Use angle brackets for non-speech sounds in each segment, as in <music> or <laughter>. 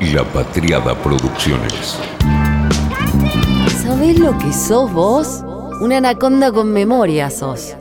La Patriada Producciones. ¿Sabés lo que sos vos? Una anaconda con memoria sos.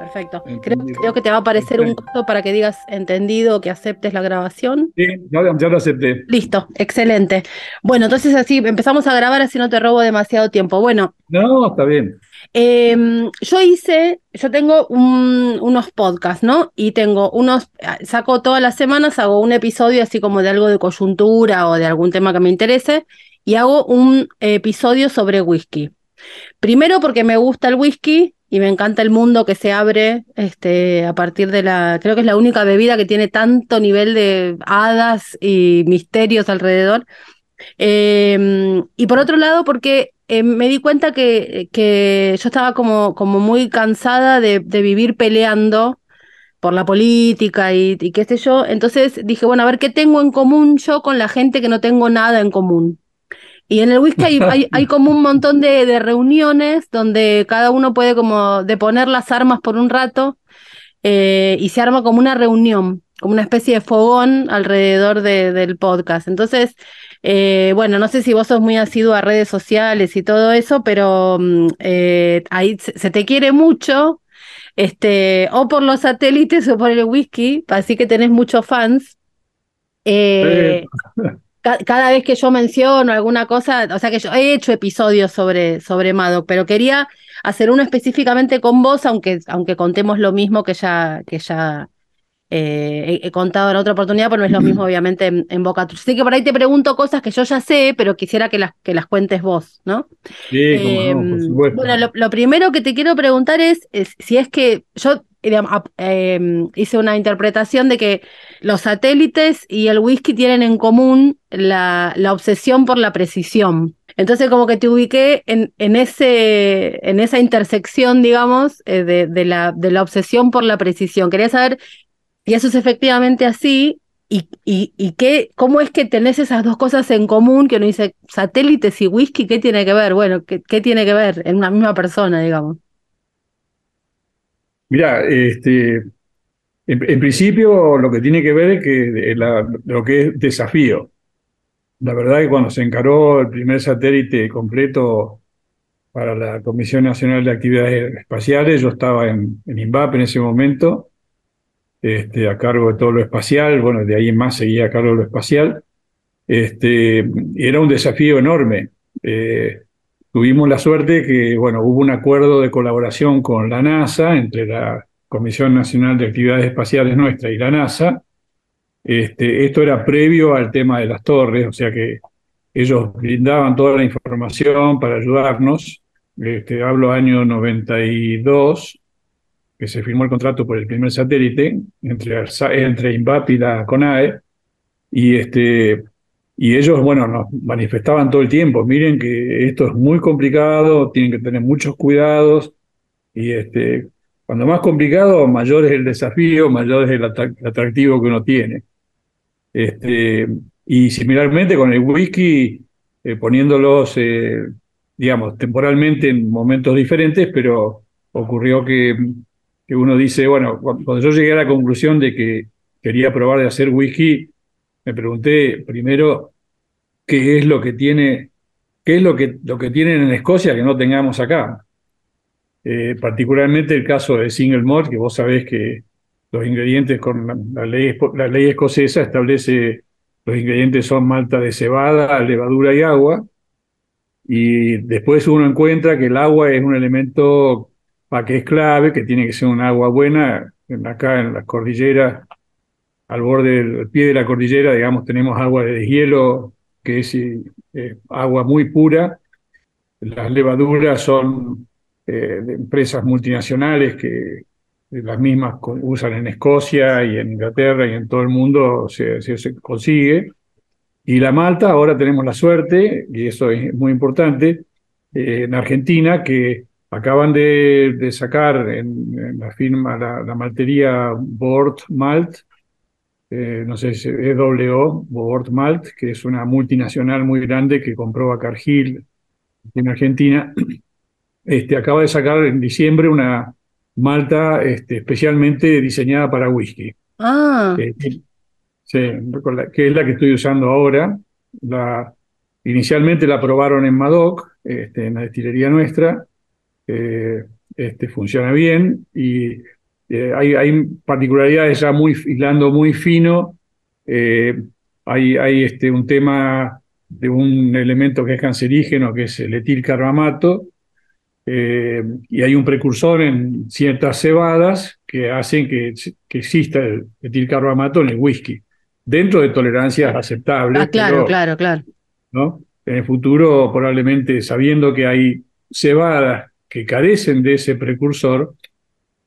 Perfecto. Creo, creo que te va a aparecer un costo para que digas entendido, que aceptes la grabación. Sí, ya, ya lo acepté. Listo, excelente. Bueno, entonces así empezamos a grabar, así no te robo demasiado tiempo. Bueno, No, está bien. Em, yo hice, yo tengo un- unos podcasts, ¿no? Y tengo unos, saco todas las semanas, hago un episodio así como de algo de coyuntura o de algún tema que me interese, y hago un episodio sobre whisky. Primero porque me gusta el whisky y me encanta el mundo que se abre este, a partir de la, creo que es la única bebida que tiene tanto nivel de hadas y misterios alrededor. Em, y por otro lado, porque eh, me di cuenta que, que yo estaba como, como muy cansada de, de vivir peleando por la política y, y qué sé yo. Entonces dije, bueno, a ver qué tengo en común yo con la gente que no tengo nada en común. Y en el whisky hay, hay, <laughs> hay como un montón de, de reuniones donde cada uno puede como deponer las armas por un rato eh, y se arma como una reunión, como una especie de fogón alrededor de- del podcast. Entonces, eh, bueno, no sé si vos sos muy asiduo a redes sociales y todo eso, pero mm, eh, ahí se, se te quiere mucho, este, o por los satélites <laughs> o por el whisky, así que tenés muchos fans. Eh, ca- cada vez que yo menciono alguna cosa, o sea que yo he hecho episodios sobre, sobre Madoc, pero quería hacer uno específicamente con vos, aunque, aunque contemos lo mismo que ya, que ya eh, he, he contado en otra oportunidad, pero no es lo mismo <clears throat> obviamente en, en Boca Tuya. Así que por ahí te pregunto cosas que yo ya sé, pero quisiera que las, que las cuentes vos, ¿no? Sí, no, por Em, supuesto. bueno, lo, lo primero que te quiero preguntar es, es si es que yo em, hice una interpretación de que los satélites y el whisky tienen en común la, la obsesión por la precisión. Entonces, como que te ubiqué en, en, ese, en esa intersección, digamos, eh, de, de la, de la obsesión por la precisión. Quería saber si eso es efectivamente así y, y, y qué, cómo es que tenés esas dos cosas en común, que uno dice satélites y whisky, ¿qué tiene que ver? Bueno, ¿qué, qué tiene que ver en una misma persona, digamos? Mira, este, en, principio lo que tiene que ver es que la- lo que es desafío. La verdad que cuando se encaró el primer satélite completo para la Comisión Nacional de Actividades Espaciales, yo estaba en, en INVAP en ese momento, este, a cargo de todo lo espacial, bueno, de ahí en más seguía a cargo de lo espacial. Este, era un desafío enorme. Eh, tuvimos la suerte que, bueno, hubo un acuerdo de colaboración con la NASA, entre la Comisión Nacional de Actividades Espaciales nuestra y la NASA. Este, esto era previo al tema de las torres, o sea que ellos brindaban toda la información para ayudarnos. Este, hablo año 92, que se firmó el contrato por el primer satélite entre, entre INVAP y la CONAE. Y, este, y ellos, bueno, nos manifestaban todo el tiempo, miren que esto es muy complicado, tienen que tener muchos cuidados. Y este, cuando más complicado, mayor es el desafío, mayor es el atractivo que uno tiene. Este, y similarmente con el whisky, eh, poniéndolos, eh, digamos, temporalmente en momentos diferentes, pero ocurrió que, que uno dice, bueno, cu- cuando yo llegué a la conclusión de que quería probar de hacer whisky, me pregunté primero qué es lo que tiene, qué es lo que, lo que tienen en Escocia que no tengamos acá. Eh, particularmente el caso de single malt, que vos sabés que los ingredientes con la, la ley, la ley escocesa establece los ingredientes son malta de cebada, levadura y agua. Y después uno encuentra que el agua es un elemento que es clave, que tiene que ser un agua buena. En- Acá en las cordilleras, al borde del pie de la cordillera, digamos, tenemos agua de deshielo, que es eh, agua muy pura. Las levaduras son eh, de empresas multinacionales que las mismas usan en Escocia y en Inglaterra y en todo el mundo se consigue. Y la malta, ahora tenemos la suerte, y eso es muy importante, eh, en Argentina, que acaban de, de sacar en, en la firma, la, la maltería Bort Malt, eh, no sé si es WO, Bort Malt, que es una multinacional muy grande que compró a Cargill en Argentina, este, acaba de sacar en diciembre una, malta este, especialmente diseñada para whisky. Ah, Eh, sí, que es la que estoy usando ahora. La, inicialmente la probaron en Madoc, este, en la destilería nuestra. Eh, este, funciona bien y eh, hay, hay particularidades ya muy hilando muy fino. Eh, hay hay este, un tema de un elemento que es cancerígeno, que es el etilcarbamato, y hay un precursor en ciertas cebadas que hacen que, que exista el etilcarbamato en el whisky, dentro de tolerancias aceptables. ah, claro, pero, claro, claro. ¿no? En el futuro, probablemente sabiendo que hay cebadas que carecen de ese precursor,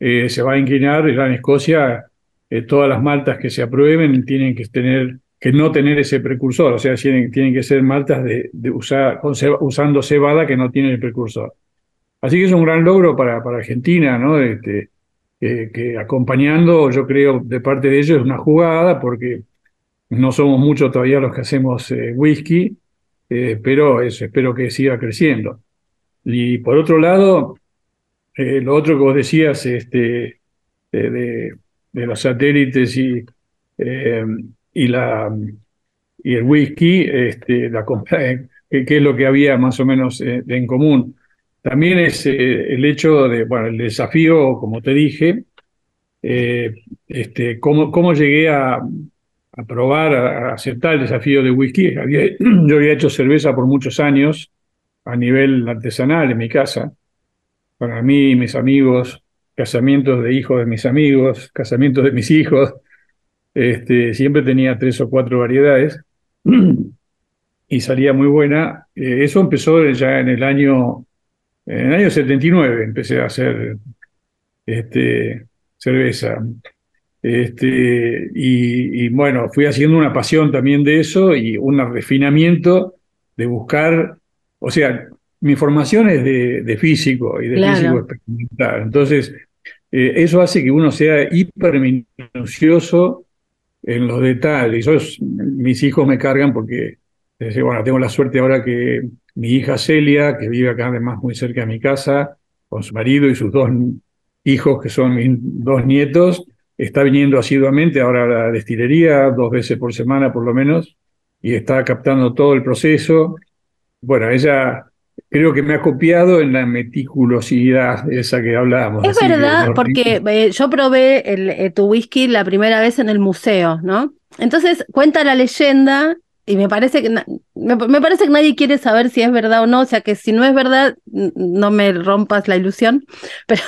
eh, se va a inclinar, en Escocia, eh, todas las maltas que se aprueben tienen que tener que no tener ese precursor, o sea, tienen, tienen que ser maltas de, usar, usando cebada que no tiene el precursor. Así que es un gran logro para, para Argentina, ¿no? Este, que, que acompañando, yo creo, de parte de ellos es una jugada, porque no somos muchos todavía los que hacemos eh, whisky, eh, pero eso, espero que siga creciendo. Y por otro lado, eh, lo otro que vos decías este, de, los satélites y, eh, y, la, y el whisky, este, la, <laughs> que, que es lo que había más o menos eh, en común. También es eh, el hecho de, bueno, el desafío, como te dije, eh, este, cómo, cómo llegué a, a probar, a aceptar el desafío de whisky. Había- <clears throat> yo había hecho cerveza por muchos años a nivel artesanal en mi casa, para mí mis amigos, casamientos de hijos de mis amigos, casamientos de mis hijos, este, siempre tenía tres o cuatro variedades <clears throat> y salía muy buena. Eh, eso empezó ya en el año, en el año 79, empecé a hacer este, cerveza. Este, y bueno, fui haciendo una pasión también de eso y un refinamiento de buscar, o sea, mi formación es de, de físico y de Claro. físico experimental. Entonces, eh, eso hace que uno sea hiper minucioso en los detalles. Yo, mis hijos me cargan porque, eh, bueno, tengo la suerte ahora que mi hija Celia, que vive acá además muy cerca de mi casa, con su marido y sus dos hijos, que son mis dos nietos, está viniendo asiduamente ahora a la destilería, dos veces por semana por lo menos, y está captando todo el proceso. Bueno, ella creo que me ha copiado en la meticulosidad esa que hablábamos. Es verdad, porque eh, yo probé el, eh, tu whisky la primera vez en el museo, ¿no? Entonces cuenta la leyenda y me parece que me, me parece que nadie quiere saber si es verdad o no, o sea que si no es verdad, no me rompas la ilusión, <laughs> pero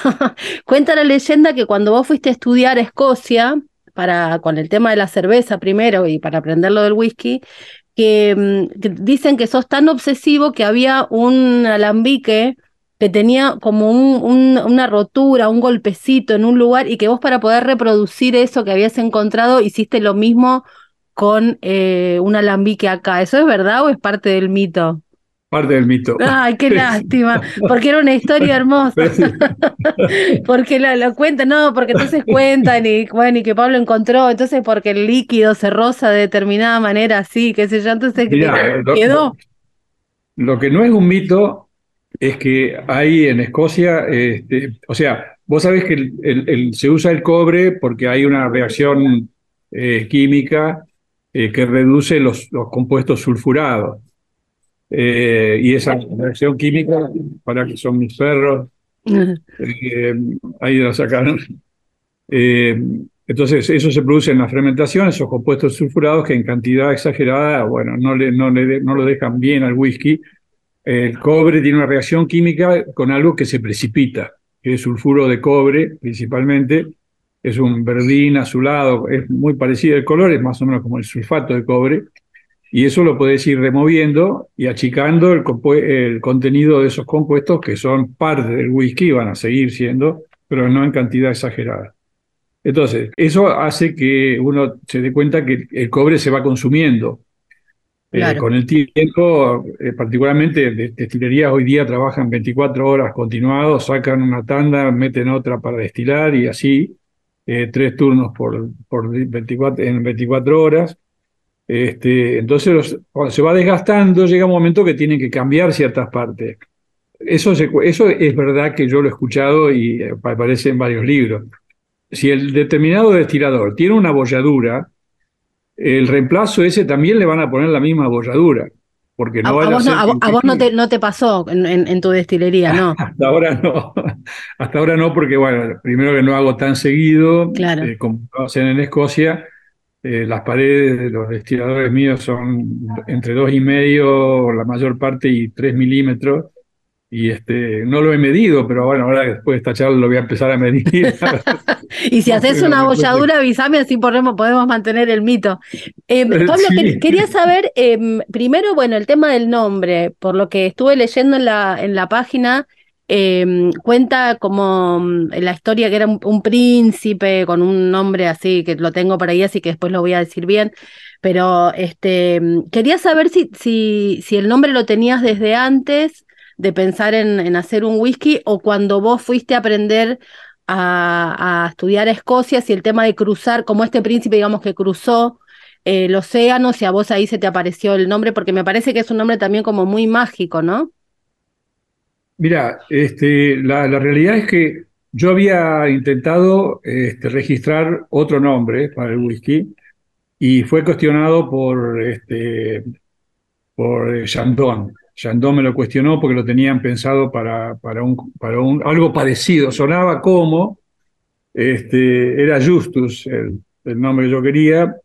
cuenta la leyenda que cuando vos fuiste a estudiar a Escocia para con el tema de la cerveza primero y para aprender lo del whisky, que, mm, que dicen que sos tan obsesivo que había un alambique que tenía como un- un- una rotura, un golpecito en un lugar y que vos para poder reproducir eso que habías encontrado hiciste lo mismo con eh, un alambique acá. ¿Eso es verdad o es parte del mito? Parte del mito. Ay, qué <laughs> lástima, porque era una historia hermosa. <laughs> Porque lo, lo cuentan, no, porque entonces cuentan y bueno, y que Pablo encontró, entonces porque el líquido se roza de determinada manera, así, qué sé yo, entonces Mirá, lo- quedó. Lo que no es un mito es que hay en Escocia, este, o sea, vos sabés que el- el- el- se usa el cobre porque hay una reacción eh, química eh, que reduce los, los compuestos sulfurados. Eh, y esa reacción química, para que son mis perros, eh, ahí la sacaron. Eh, entonces, eso se produce en la fermentación, esos compuestos sulfurados que en cantidad exagerada, bueno, no, le, no, le no lo dejan bien al whisky. El cobre tiene una reacción química con algo que se precipita, que es sulfuro de cobre principalmente. Es un verdín azulado, es muy parecido el color, es más o menos como el sulfato de cobre. Y eso lo podés ir removiendo y achicando el, el contenido de esos compuestos que son parte del whisky van a seguir siendo, pero no en cantidad exagerada. Entonces, eso hace que uno se dé cuenta que el cobre se va consumiendo. Eh, con el tiempo, eh, particularmente de- destilerías hoy día trabajan 24 horas continuados, sacan una tanda, meten otra para destilar y así, eh, tres turnos por, por 24, en 24 horas. Este, entonces, los- cuando se va desgastando, llega un momento que tienen que cambiar ciertas partes. eso, se- eso es verdad que yo lo he escuchado y eh, aparece en varios libros. Si el determinado destilador tiene una bolladura, el reemplazo ese también le van a poner la misma bolladura, porque A, no a vaya vos, no, ser a, que vos- a vos no, te, implique- no te pasó en, en- en tu destilería, ¿no? <laughs> Hasta ahora no, hasta ahora no, porque bueno, primero que no hago tan seguido, Claro. eh, como lo hacen en Escocia, eh, las paredes de los destiladores míos son entre dos y medio, la mayor parte, y tres milímetros, y este, no lo he medido, pero bueno, ahora después de esta charla lo voy a empezar a medir. <laughs> Y si haces una bolladura, avísame, así podemos, podemos mantener el mito. Eh, <laughs> Pablo, Sí. que- quería saber, eh, primero, bueno, el tema del nombre, por lo que estuve leyendo en la, en la página, eh, cuenta como mm, la historia que era un, príncipe con un nombre así, que lo tengo por ahí, así que después lo voy a decir bien. Pero este, mm, quería saber si, si, si el nombre lo tenías desde antes de pensar en, en hacer un whisky o cuando vos fuiste a aprender a, a estudiar a Escocia, si el tema de cruzar, como este príncipe, digamos, que cruzó eh, el océano, si a vos ahí se te apareció el nombre, porque me parece que es un nombre también como muy mágico, ¿no? Mira, este, la, realidad es que yo había intentado este, registrar otro nombre para el whisky y fue cuestionado por, este, por Chandon. Chandon me lo cuestionó porque lo tenían pensado para, para, un, para un, algo parecido. Sonaba como, este, era Justus, el, nombre que yo quería,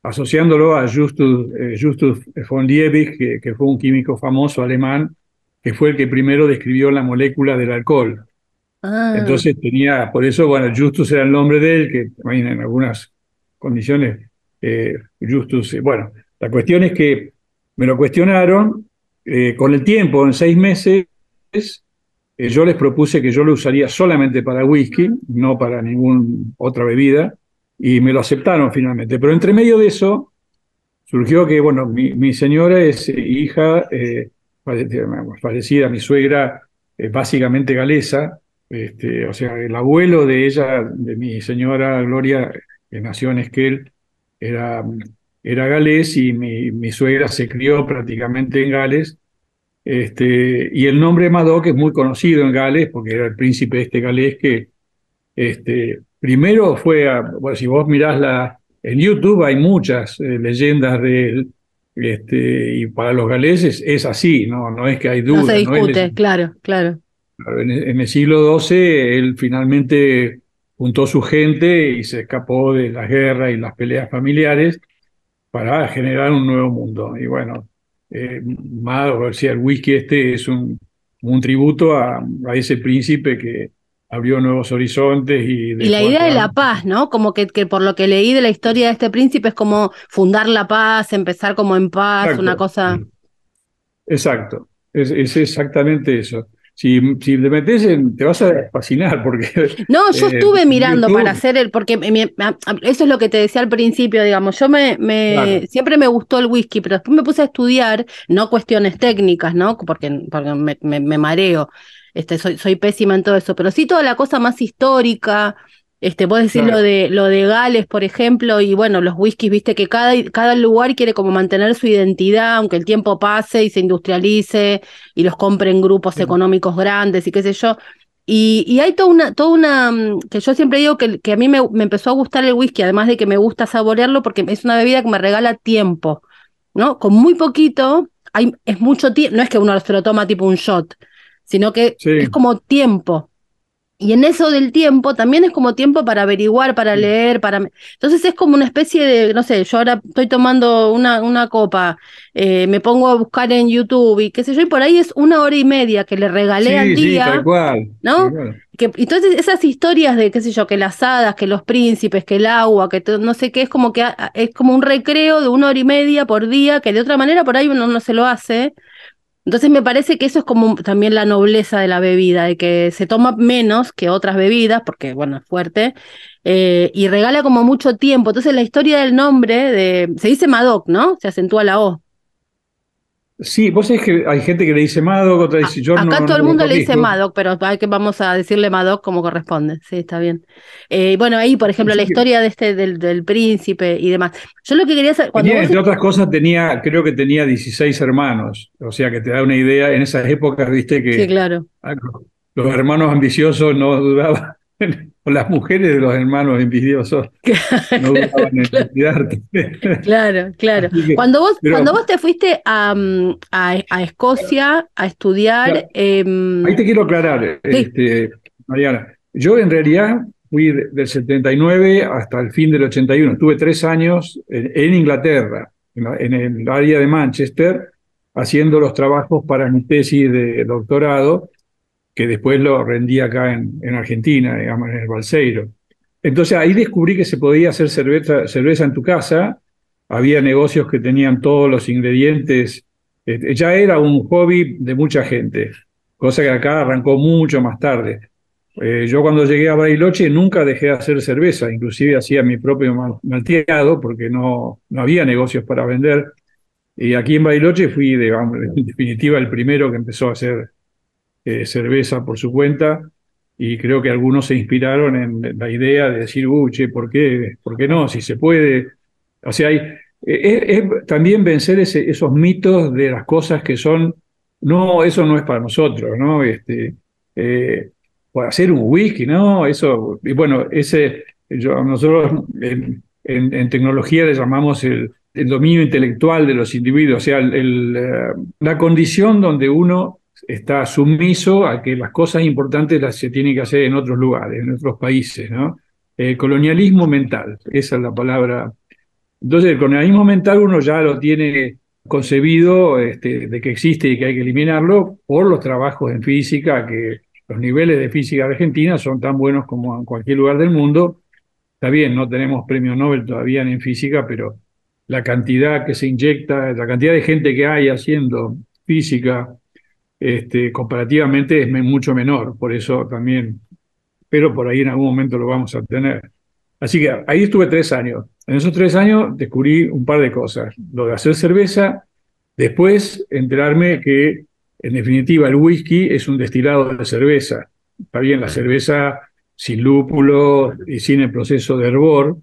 asociándolo a Justus, eh, Justus von Liebig, que fue un químico famoso alemán, que fue el que primero describió la molécula del alcohol. Ah, Entonces tenía, por eso, bueno, Justus era el nombre de él, que en algunas condiciones, eh, Justus, eh, bueno, la cuestión es que me lo cuestionaron, eh, con el tiempo, en seis meses, yo les propuse que yo lo usaría solamente para whisky, no para ninguna otra bebida, y me lo aceptaron finalmente. Pero entre medio de eso, surgió que, bueno, mi, mi señora es hija eh, fallecida, mi suegra es básicamente galesa, este, o sea, el abuelo de ella, de mi señora Gloria, que nació en Esquel, era, era galés y mi, mi suegra se crió prácticamente en Gales. Este, y el nombre Madoc es muy conocido en Gales porque era el príncipe este galés que este, primero fue, a- bueno, si vos mirás la, en YouTube hay muchas eh, leyendas de él, este, y para los galeses es así, no, no es que hay no duda. se no es discute, claro, claro. en, en el siglo XII él finalmente juntó su gente y se escapó de las guerras y las peleas familiares para generar un nuevo mundo. Y bueno, eh, más, o sea, el whisky este es un, un tributo a, a ese príncipe que abrió nuevos horizontes y, Y la idea de la paz, ¿no? Como que, que por lo que leí de la historia de este príncipe es como fundar la paz, empezar como en paz, Exacto. una cosa. Exacto, es, es exactamente eso. Si, si te metes en, te vas a fascinar porque <laughs> No, yo Eh, estuve mirando YouTube. para hacer el, porque me- me- eso es lo que te decía al principio, digamos, yo me, me Claro. siempre me gustó el whisky, pero después me puse a estudiar, no cuestiones técnicas, ¿no? Porque, porque me mareo, este, soy, soy pésima en todo eso, pero sí toda la cosa más histórica, este, vos decís Claro. lo de, lo de Gales, por ejemplo, y bueno, los whiskies, viste que cada, cada lugar quiere como mantener su identidad, aunque el tiempo pase y se industrialice y los compren grupos Sí. económicos grandes y qué sé yo. Y, y hay toda una, toda una, mm, que yo siempre digo que, que a mí me, me empezó a gustar el whisky, además de que me gusta saborearlo, porque es una bebida que me regala tiempo, ¿no? Con muy poquito, hay, es mucho tiempo, no es que uno se lo toma tipo un shot, sino que Sí. es como tiempo. Y en eso del tiempo también es como tiempo para averiguar, para leer, para... Entonces es como una especie de, no sé, yo ahora estoy tomando una, una copa, eh, me pongo a buscar en YouTube y qué sé yo, y por ahí es una hora y media que le regalé al Sí, sí, día. tal cual. ¿no? tal cual. Que, entonces esas historias de, qué sé yo, que las hadas, que los príncipes, que el agua, que no sé qué, es como que a- es como un recreo de una hora y media por día, que de otra manera por ahí uno no se lo hace. Entonces me parece que eso es como también la nobleza de la bebida, de que se toma menos que otras bebidas, porque bueno, es fuerte, eh, y regala como mucho tiempo. Entonces la historia del nombre de, se dice Madoc, ¿no? Se acentúa la O. Sí, vos sabés que hay gente que le dice Madoc, otra dice yo Acá no- todo el mundo le dice Madoc, pero que vamos a decirle Madoc como corresponde. Sí, está bien. Eh, bueno, ahí, por ejemplo, la Sí historia de este del, del príncipe y demás. Yo lo que quería saber, cuando Tenía, vos entre otras cosas, tenía, creo que tenía 16 hermanos, o sea que te da una idea, en esas épocas, viste que Sí, claro. los hermanos ambiciosos no dudaban, <laughs> o las mujeres de los hermanos envidiosos <laughs> no dudaban en. Claro, claro. Que- Cuando vos, pero- cuando vos te fuiste a, mm, a, a Escocia a estudiar, Claro. em, Ahí te quiero aclarar, este, Mariana. Yo en realidad fui de- del 79 hasta el fin del 81. Estuve tres años en, en Inglaterra, en, la- en el área de Manchester, haciendo los trabajos para mi tesis de doctorado, que después lo rendí acá en, en Argentina, digamos, en el Balseiro. Entonces ahí descubrí que se podía hacer cerveza, cerveza en tu casa. Había negocios que tenían todos los ingredientes. Eh, ya era un hobby de mucha gente cosa que acá arrancó mucho más tarde. Eh, yo cuando llegué a Bariloche nunca dejé de hacer cerveza, inclusive hacía mi propio mal- malteado porque no, no había negocios para vender. Y aquí en Bariloche fui, <laughs> en definitiva, el primero que empezó a hacer eh, cerveza por su cuenta y creo que algunos se inspiraron en la idea de decir, uy, che, ¿por qué, ¿por qué no? Si se puede. O sea, hay, eh, es, también vencer esos mitos de las cosas que son, no, eso no es para nosotros, ¿no? Este, eh, hacer un whisky, ¿no? Eso, y bueno, ese, nosotros en, tecnología le llamamos el, dominio intelectual de los individuos, o sea, el, eh, la condición donde uno está sumiso a que las cosas importantes las se tienen que hacer en otros lugares, en otros países, ¿no? El colonialismo mental, esa es la palabra. Entonces, el colonialismo mental uno ya lo tiene concebido este, de que existe y que hay que eliminarlo por los trabajos en física, que los niveles de física argentina son tan buenos como en cualquier lugar del mundo. Está bien, no tenemos premio Nobel todavía en física, pero la cantidad que se inyecta, la cantidad de gente que hay haciendo física, este, comparativamente es mucho menor, por eso también, pero por ahí en algún momento lo vamos a tener. Así que ahí estuve tres años. En esos tres años descubrí un par de cosas. Lo de hacer cerveza, después enterarme que en definitiva el whisky es un destilado de cerveza. Está bien, la cerveza sin lúpulo y sin el proceso de hervor,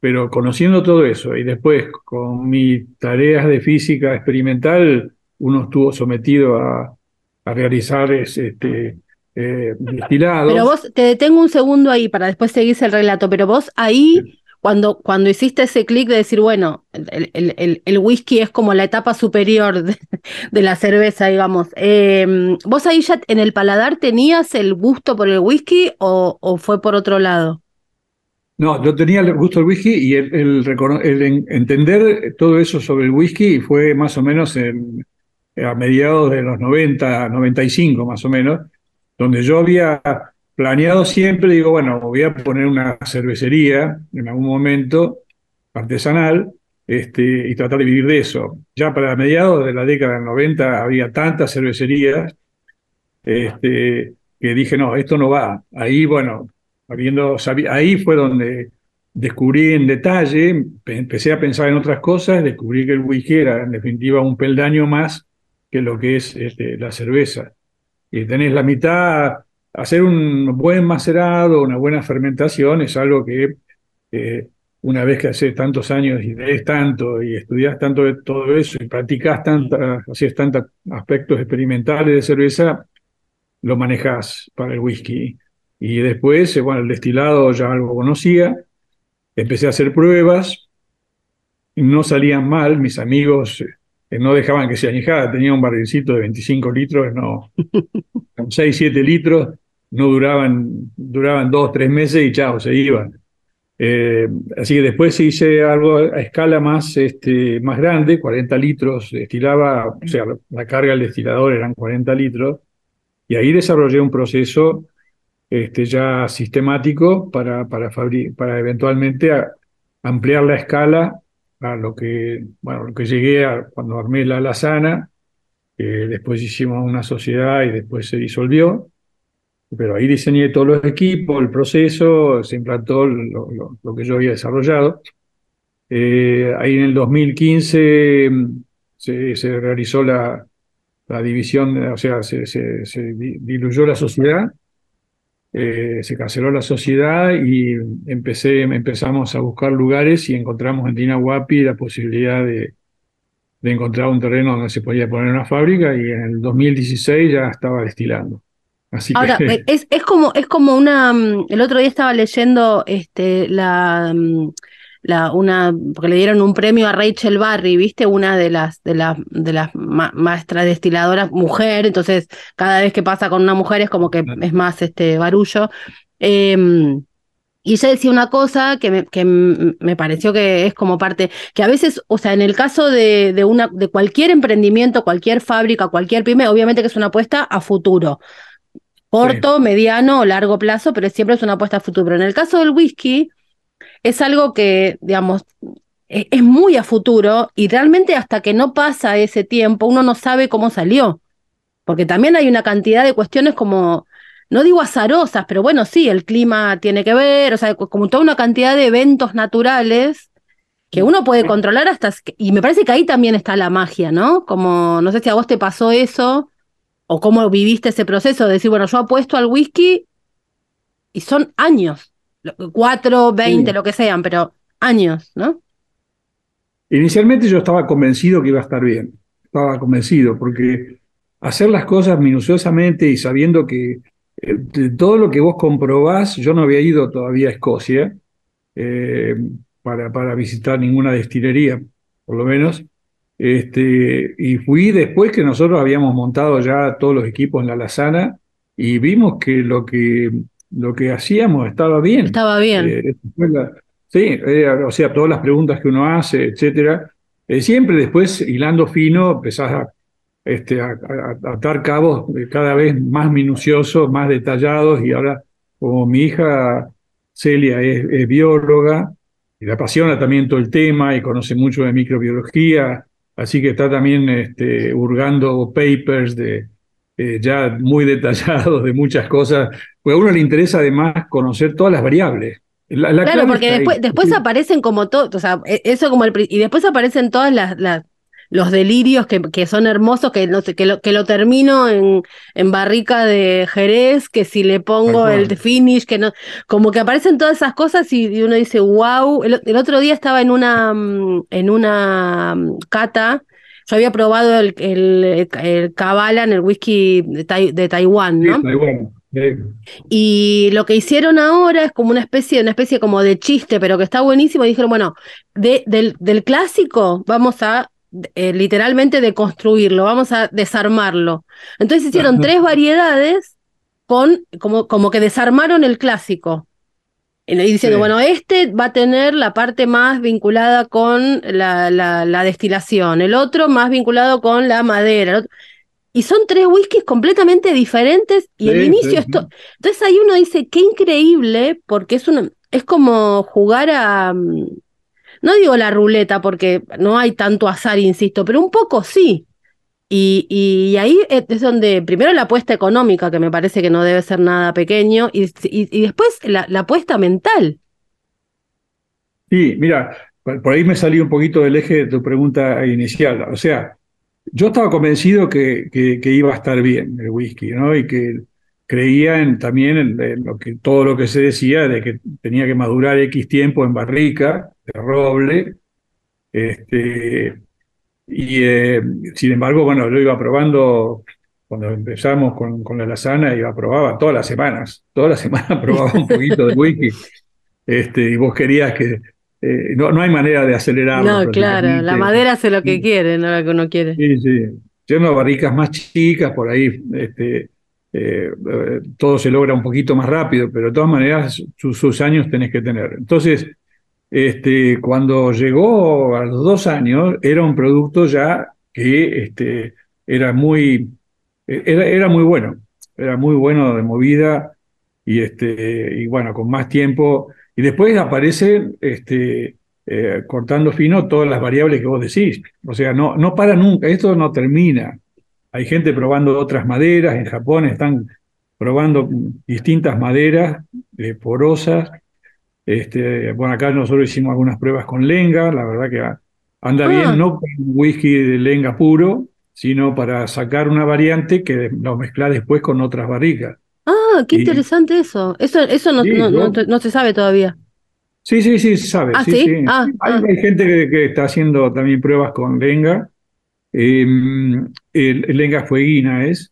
pero conociendo todo eso y después con mis tareas de física experimental, uno estuvo sometido a, a realizar es- este, eh, destilados. pero vos, te detengo un segundo ahí para después seguirse el relato, pero vos ahí, cuando, cuando hiciste ese clic de decir, bueno, el, el- el- el whisky es como la etapa superior de, de la cerveza, digamos, em, ¿vos ahí ya en el paladar tenías el gusto por el whisky o, o fue por otro lado? No, yo tenía el gusto del whisky y el, el entender todo eso sobre el whisky fue más o menos en- a mediados de los 90, 95 más o menos, donde yo había planeado siempre, digo, bueno, voy a poner una cervecería en algún momento artesanal este, y tratar de vivir de eso. Ya para mediados de la década del 90 había tantas cervecerías este, que dije, no, esto no va. Ahí, bueno, habiendo ahí fue donde descubrí en detalle, pe- empecé a pensar en otras cosas, descubrí que el whisky era en definitiva un peldaño más que lo que es este, la cerveza. Y tenés la mitad, hacer un buen macerado, una buena fermentación es algo que eh, una vez que haces tantos años y lees tanto y estudias tanto de todo eso y practicas tantas, haces tantos aspectos experimentales de cerveza, lo manejas para el whisky. Y después, bueno, el destilado ya algo conocía, empecé a hacer pruebas, no salían mal, mis amigos no dejaban que se añejara, tenía un barrilcito de 25 litros, no, <laughs> con 6, 7 litros, no duraban, duraban 2, 3 meses y chao, se iban. Eh, así que después hice algo a escala más, este, más grande, 40 litros, destilaba, o sea, la carga del destilador eran 40 litros, y ahí desarrollé un proceso este, ya sistemático para, para, para eventualmente a- ampliar la escala a lo que, bueno, lo que llegué a cuando armé la Lazana, que después hicimos una sociedad y después se disolvió, pero ahí diseñé todos los equipos, el proceso, se implantó lo, lo- lo que yo había desarrollado. Eh, ahí en el 2015 mm, se, se realizó la, la división, o sea, se, se, se diluyó la sociedad, eh, se canceló la sociedad y empecé, empezamos a buscar lugares y encontramos en Dinahuapi la posibilidad de, de encontrar un terreno donde se podía poner una fábrica y en el 2016 ya estaba destilando. Así Ahora, que, es, es como, es como una, mm, el otro día estaba leyendo este, la, mm, la, una, porque le dieron un premio a Rachel Barry, ¿viste? Una de las, de las, de las ma- maestras destiladoras, mujer, entonces cada vez que pasa con una mujer es como que es más este barullo. Em, y ella decía una cosa que me, que me pareció que es como parte, que a veces, o sea, en el caso de, de, una, de cualquier emprendimiento, cualquier fábrica, cualquier pyme, obviamente que es una apuesta a futuro corto, mediano o largo plazo, pero siempre es una apuesta a futuro. Pero en el caso del whisky, es algo que, digamos, e- es muy a futuro y realmente hasta que no pasa ese tiempo, uno no sabe cómo salió. Porque también hay una cantidad de cuestiones como, no digo azarosas, pero bueno, sí, el clima tiene que ver, o sea, co- como toda una cantidad de eventos naturales que uno puede controlar hasta, y me parece que ahí también está la magia, ¿no? Como, no sé si a vos te pasó eso o cómo viviste ese proceso de decir, bueno, yo apuesto al whisky y son años, cuatro, veinte, Sí. lo que sean, pero años, ¿no? Inicialmente yo estaba convencido que iba a estar bien, estaba convencido, porque hacer las cosas minuciosamente y sabiendo que eh, de todo lo que vos comprobás, yo no había ido todavía a Escocia eh, para, para visitar ninguna destilería, por lo menos, este, y fui después que nosotros habíamos montado ya todos los equipos en la Lazana y vimos que lo que, lo que hacíamos estaba bien. Estaba bien. Eh, la- sí, eh, o sea, todas las preguntas que uno hace, etcétera. Eh, siempre después, hilando fino, empezás a, este, a, a- a atar cabos cada vez más minuciosos, más detallados, y ahora, como mi hija Celia es, es bióloga, y le apasiona también todo el tema, y conoce mucho de microbiología, así que está también este, hurgando papers de, eh, ya muy detallados de muchas cosas, pues a uno le interesa además conocer todas las variables. La, la Claro, porque ahí. después, después aparecen como todo, o sea, e- eso como el, y después aparecen todas las, las los delirios que, que son hermosos, que no sé, que lo, que lo termino en, en barrica de Jerez, que si le pongo el finish, que no, como que aparecen todas esas cosas y, y uno dice, wow. El, el otro día estaba en una, mm, en una mm, cata, yo había probado el, el, el Kabbalah, el whisky de, Tai- de Taiwán, sí, ¿no? Taiwán. Eh, Y lo que hicieron ahora es como una especie, una especie como de chiste, pero que está buenísimo. Y dijeron, bueno, de, del, del clásico vamos a eh, literalmente deconstruirlo, vamos a desarmarlo. Entonces hicieron tres variedades con, como, como que desarmaron el clásico. Y diciendo, Sí. bueno, este va a tener la parte más vinculada con la, la, la destilación, el otro más vinculado con la madera. el otro- Y son tres whiskies completamente diferentes y el inicio sí, es to- Entonces ahí uno dice, qué increíble, porque es una, es como jugar a, mm, no digo la ruleta, porque no hay tanto azar, insisto, pero un poco sí. Y, ahí es donde, primero la apuesta económica, que me parece que no debe ser nada pequeño, y, después la, apuesta mental. Sí, mira, por ahí me salí un poquito del eje de tu pregunta inicial. O sea, yo estaba convencido que, iba a estar bien el whisky, ¿no? Y que creía en, también en, en lo que, todo lo que se decía de que tenía que madurar X tiempo en barrica de roble. Este, y eh, sin embargo, bueno, lo iba probando cuando empezamos con, con la lazana, iba probaba todas las semanas. Todas las semanas <laughs> probaba un poquito de whisky. Este, y vos querías que. eh, no, no hay manera de acelerarlo. No, claro, la madera hace lo que quiere, no lo que uno quiere. Sí, sí. Siendo barricas más chicas, por ahí este, eh, todo se logra un poquito más rápido, pero de todas maneras sus, sus años tenés que tener. Entonces, este, cuando llegó a los dos años, era un producto ya que este, era muy, era, era muy bueno, era muy bueno de movida y, este, bueno, con más tiempo. Y después aparecen este, eh, cortando fino todas las variables que vos decís. O sea, no, no para nunca, esto no termina. Hay gente probando otras maderas, en Japón están probando distintas maderas eh, porosas. Este, bueno, acá nosotros hicimos algunas pruebas con lenga, la verdad que Anda Ah. bien no con whisky de lenga puro, sino para sacar una variante que lo mezcla después con otras barricas. Ah, qué Y- interesante eso. Eso, eso no, Sí, no, no, yo- no se sabe todavía. Sí, sí, sí, se sabe. Ah, sí. Ah, hay, ah. hay gente que, que está haciendo también pruebas con lenga. Eh, el, el lenga fueguina es.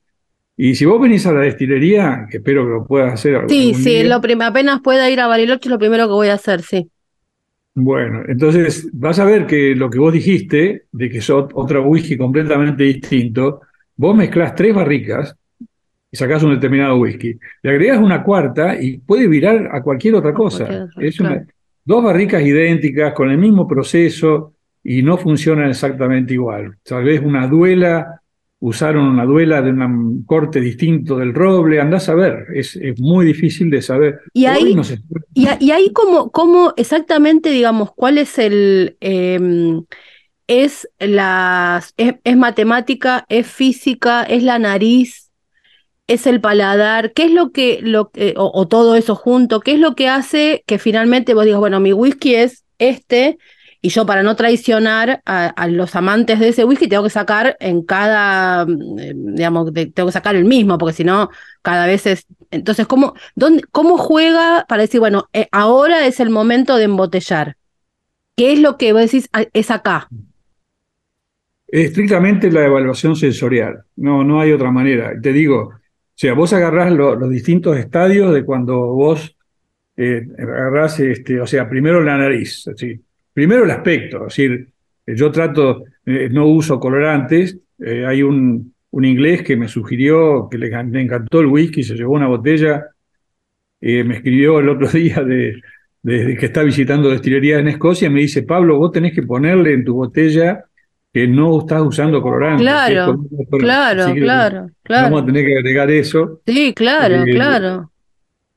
Y si vos venís a la destilería, que espero que lo puedas hacer algún Sí, sí, lo apenas pueda ir a Bariloche es lo primero que voy a hacer, sí. Bueno, entonces vas a ver que lo que vos dijiste, de que es ot- otro whisky completamente distinto, vos mezclás tres barricas y sacás un determinado whisky. Le agregás una cuarta y puede virar a cualquier otra cosa. cualquier otra, Es una- claro. dos barricas idénticas, con el mismo proceso y no funcionan exactamente igual. Tal vez una duela, usaron una duela de un corte distinto del roble, andás a ver, es, es muy difícil de saber. Y ahí- no se- Y, ahí cómo, cómo exactamente, digamos, cuál es el, em, es la, es, es matemática, es física, es la nariz, es el paladar, qué es lo que, lo, o, o todo eso junto, qué es lo que hace que finalmente vos digas, bueno, mi whisky es este, y yo para no traicionar a, los amantes de ese whisky tengo que sacar en cada, mm, digamos, tengo que sacar el mismo, porque si no, cada vez es... Entonces, ¿cómo, dónde, cómo juega para decir, bueno, eh, ahora es el momento de embotellar? ¿Qué es lo que vos decís, "Ah, es acá? Estrictamente la evaluación sensorial, no, no hay otra manera. Te digo, o sea, vos agarrás lo- los distintos estadios de cuando vos eh, agarrás, este, o sea, primero la nariz, así. Primero el aspecto, es decir, yo trato, eh, no uso colorantes, eh, hay un, un inglés que me sugirió que le, le encantó el whisky, se llevó una botella, eh, me escribió el otro <laughs> día de, de que está visitando destilerías en Escocia, me dice, Pablo, vos tenés que ponerle en tu botella que no estás usando colorante. que es Claro. Claro, claro, Vamos a tener que agregar eso. Sí, claro, Eh, claro.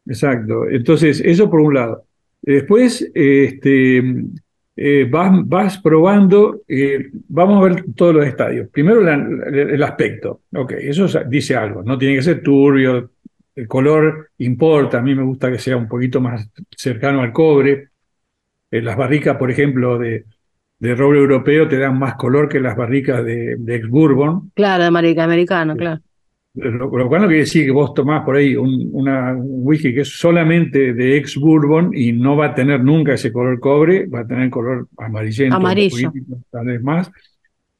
Exacto. Entonces, eso por un lado. Después, este, eh, vas, vas probando, eh, vamos a ver todos los estadios. Primero, la- el aspecto. Ok, eso dice algo. No tiene que ser turbio, el color importa. A mí me gusta que sea un poquito más cercano al cobre. Eh, las barricas, por ejemplo, de, de roble europeo te dan más color que las barricas de, de ex-bourbon. Claro, de americano, claro. Lo, lo cual no quiere decir que vos tomás por ahí un, una, un whisky que es solamente de ex bourbon y no va a tener nunca ese color cobre, va a tener color amarillento, Amarillo. un poquito, tal vez más, un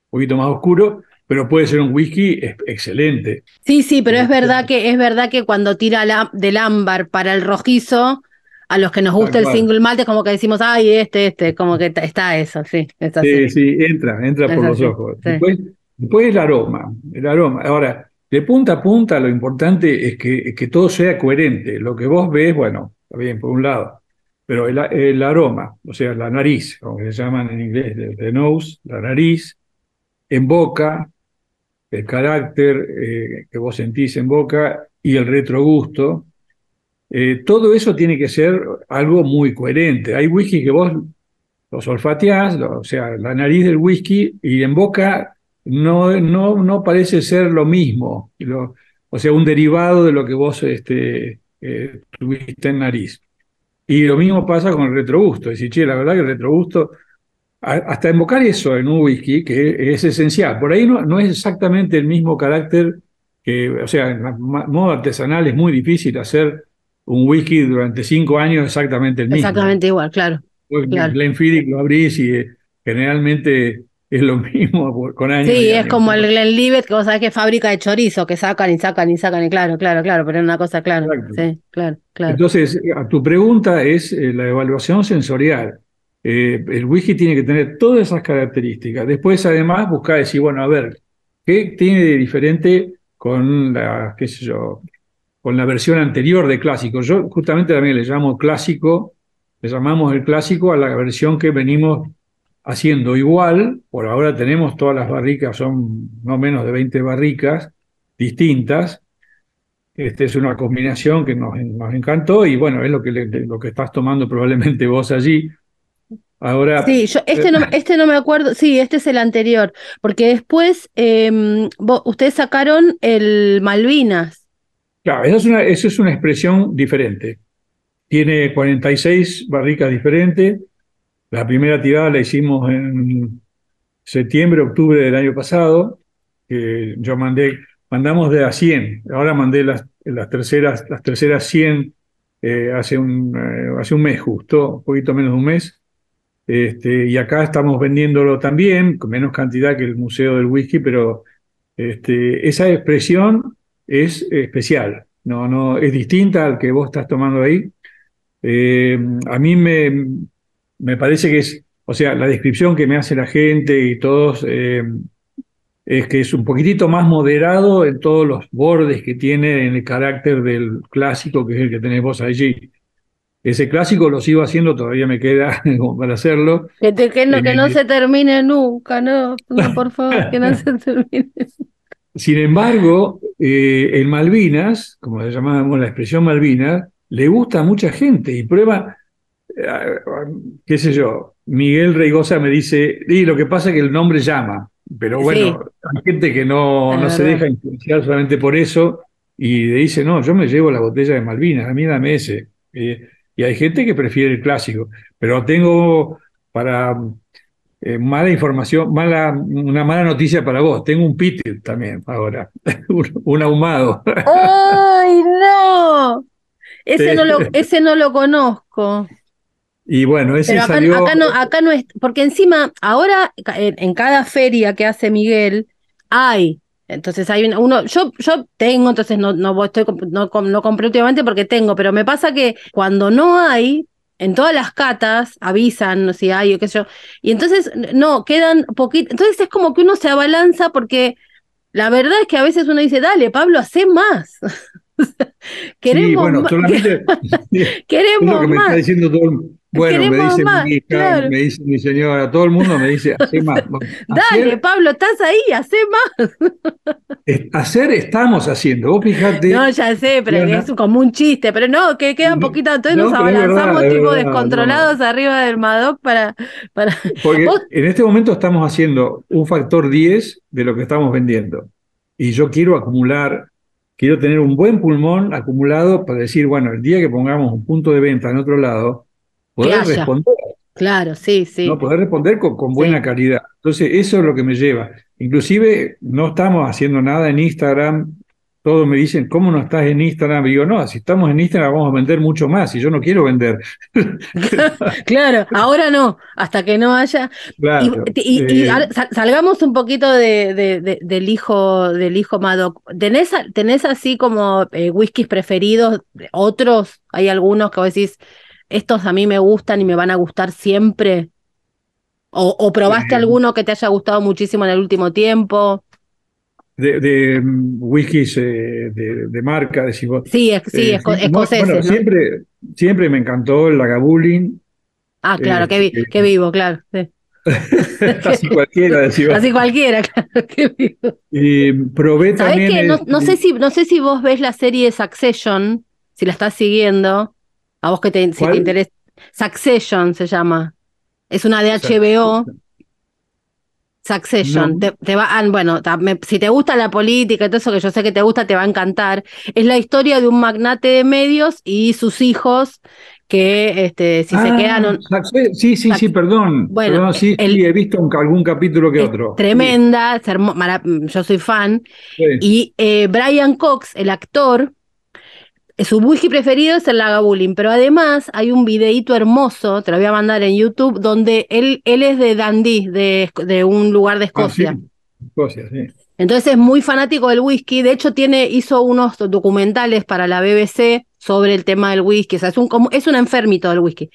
poquito más oscuro, pero puede ser un whisky ex- excelente. Sí, sí, pero es Este- verdad que es verdad que cuando tira la, del ámbar para el rojizo, a los que nos gusta el single malt es como que decimos, ay, este, este, como que está eso, sí, está Sí, así. sí, entra, entra Es por los ojos. sí. Después, después el aroma, el aroma. Ahora, de punta a punta lo importante es que, todo sea coherente. Lo que vos ves, bueno, está bien, por un lado, pero el, aroma, o sea, la nariz, como se llaman en inglés, the, nose, la nariz, en boca, el carácter eh, que vos sentís en boca y el retrogusto, eh, todo eso tiene que ser algo muy coherente. Hay whisky que vos los olfateás, o sea, la nariz del whisky y en boca no, no, no parece ser lo mismo, lo- o sea, un derivado de lo que vos este, eh, tuviste en nariz. Y lo mismo pasa con el retrogusto, es decir, che, la verdad que el retrogusto, a- hasta invocar eso en un whisky, que es esencial, por ahí no, no es exactamente el mismo carácter que, o sea, en la modo artesanal es muy difícil hacer un whisky durante cinco años exactamente el mismo. Exactamente igual, claro. Vos Claro. Glenfiddich lo abrís y eh, generalmente es lo mismo con años. Sí, es años. como el Glenlivet, que vos sabés que es fábrica de chorizo, que sacan y sacan y sacan, y claro, claro, claro, pero es una cosa clara. Sí, claro, claro. Entonces, a tu pregunta es eh, la evaluación sensorial. Eh, el whisky tiene que tener todas esas características. Después, además, buscar decir, bueno, a ver, ¿qué tiene de diferente con la, qué sé yo, con la versión anterior de clásico? Yo justamente también le llamo clásico, le llamamos el clásico a la versión que venimos haciendo igual. Por ahora tenemos todas las barricas, son no menos de 20 barricas distintas. Este es una combinación que nos, nos encantó y bueno, es lo que, lo que estás tomando probablemente <laughs> vos allí. Ahora, Sí, yo este no, este no me acuerdo, sí, este es el anterior, porque después em, vos- ustedes sacaron el Malvinas. claro, esa es una, esa es una expresión diferente. Tiene 46 barricas diferentes. La primera tirada la hicimos en septiembre, octubre del año pasado, que yo mandé, mandamos de a 100, ahora mandé las, terceras, las terceras 100 eh, hace, un, eh, hace un mes justo, un poquito menos de un mes, este, y acá estamos vendiéndolo también, con menos cantidad que el Museo del Whisky, pero este, esa expresión es especial, no, no, es distinta al que vos estás tomando ahí. Eh, a mí me, me parece que es, o sea, la descripción que me hace la gente y todos eh, es que es un poquitito más moderado en todos los bordes que tiene en el carácter del clásico, que es el que tenés vos allí. Ese clásico lo sigo haciendo, todavía me queda <laughs> como para hacerlo. Que, te- que no, que no se termine nunca, no, no, por favor, que no se <laughs> termine. Sin embargo, eh, en Malvinas, como le llamamos la expresión Malvinas, le gusta a mucha gente y prueba, qué sé yo, Miguel Reigosa me dice, y lo que pasa es que el nombre llama, pero bueno, hay gente que no, no se deja influenciar solamente por eso y le dice, no, yo me llevo la botella de Malvinas, a mí dame ese. Eh, y hay gente que prefiere el clásico, pero tengo para eh, mala información, mala, una mala noticia para vos. Tengo un Peter también ahora, <laughs> un, un ahumado. ¡Ay, no! <laughs> Ese Sí. no lo, ese no lo conozco. Y bueno, ese Pero acá, salió. acá no, acá no es, porque encima, ahora en, en cada feria que hace Miguel, hay. Entonces hay una- uno, yo, yo tengo, entonces no, no estoy, no, no compré últimamente porque tengo, pero me pasa que cuando no hay, en todas las catas avisan si hay o qué sé yo, y entonces no, quedan poquitos, entonces es como que uno se abalanza porque la verdad es que a veces uno dice, dale, Pablo, hace más. <laughs> <laughs> queremos <laughs> <laughs> sí, bueno, solamente. es lo queremos que me está más. diciendo todo el Bueno, me dice más, mi hija, claro. me dice mi señora, todo el mundo me dice, hace más. Bueno, Dale, hacer, Pablo, estás ahí, hace más. hacer estamos haciendo. Vos fijate. No, ya sé, pero es como un chiste, pero no, que quedan No, poquitas, entonces no, nos verdad, abalanzamos tipo verdad, descontrolados arriba del Madoc para, para... Porque Vos- en este momento estamos haciendo un factor 10 de lo que estamos vendiendo. Y yo quiero acumular, quiero tener un buen pulmón acumulado para decir, bueno, el día que pongamos un punto de venta en otro lado, poder responder, Claro, sí, sí. ¿no? Poder responder con, con buena Sí. calidad. Entonces, eso es lo que me lleva. Inclusive, no estamos haciendo nada en Instagram. Todos me dicen, ¿cómo no estás en Instagram? Y digo, no, si estamos en Instagram vamos a vender mucho más y yo no quiero vender. <laughs> Claro, ahora no, hasta que no haya. Y, Claro. y- y Eh, salgamos un poquito de, de- de- del hijo, del hijo Madoc. ¿Tenés, tenés así como eh, whiskies preferidos? ¿Otros? ¿Hay algunos que vos decís, estos a mí me gustan y me van a gustar siempre? ¿O, o probaste Eh, alguno que te haya gustado muchísimo en el último tiempo? De, de, mm, whiskies eh, de, de marca, decís vos. Sí, es- sí, Eh, esco- escoceses, bueno, ¿no? siempre, siempre me encantó el Lagavulin, Ah, claro, eh, vi- qué vivo, claro. sí. <laughs> así cualquiera, decís vos. Así cualquiera, claro, <laughs> qué vivo. Y probé ¿Sabés también. que no, el- no sé si, no sé si vos ves la serie Succession, si la estás siguiendo, a vos que te, si te interesa. Succession se llama. Es una de HBO. Succession. No. Te, te va, ah, bueno, me- si te gusta la política y todo eso que yo sé que te gusta, te va a encantar. Es la historia de un magnate de medios y sus hijos que este, si se Ah, quedan. un- Saxe- Sí, sí, sí, perdón. Bueno, Perdón, sí, el- sí, he visto un- algún capítulo que otro. tremenda, hermo- mara- yo soy fan. Sí, sí. Y eh, Brian Cox, el actor, su whisky preferido es el Lagavulin, pero además hay un videíto hermoso, te lo voy a mandar en YouTube, donde él, él es de Dundee, de, de un lugar de Ah, Escocia. sí, Escocia, sí. Entonces es muy fanático del whisky. De hecho, tiene, hizo unos documentales para la BBC sobre el tema del whisky. O sea, es un, como- es un enfermito del whisky.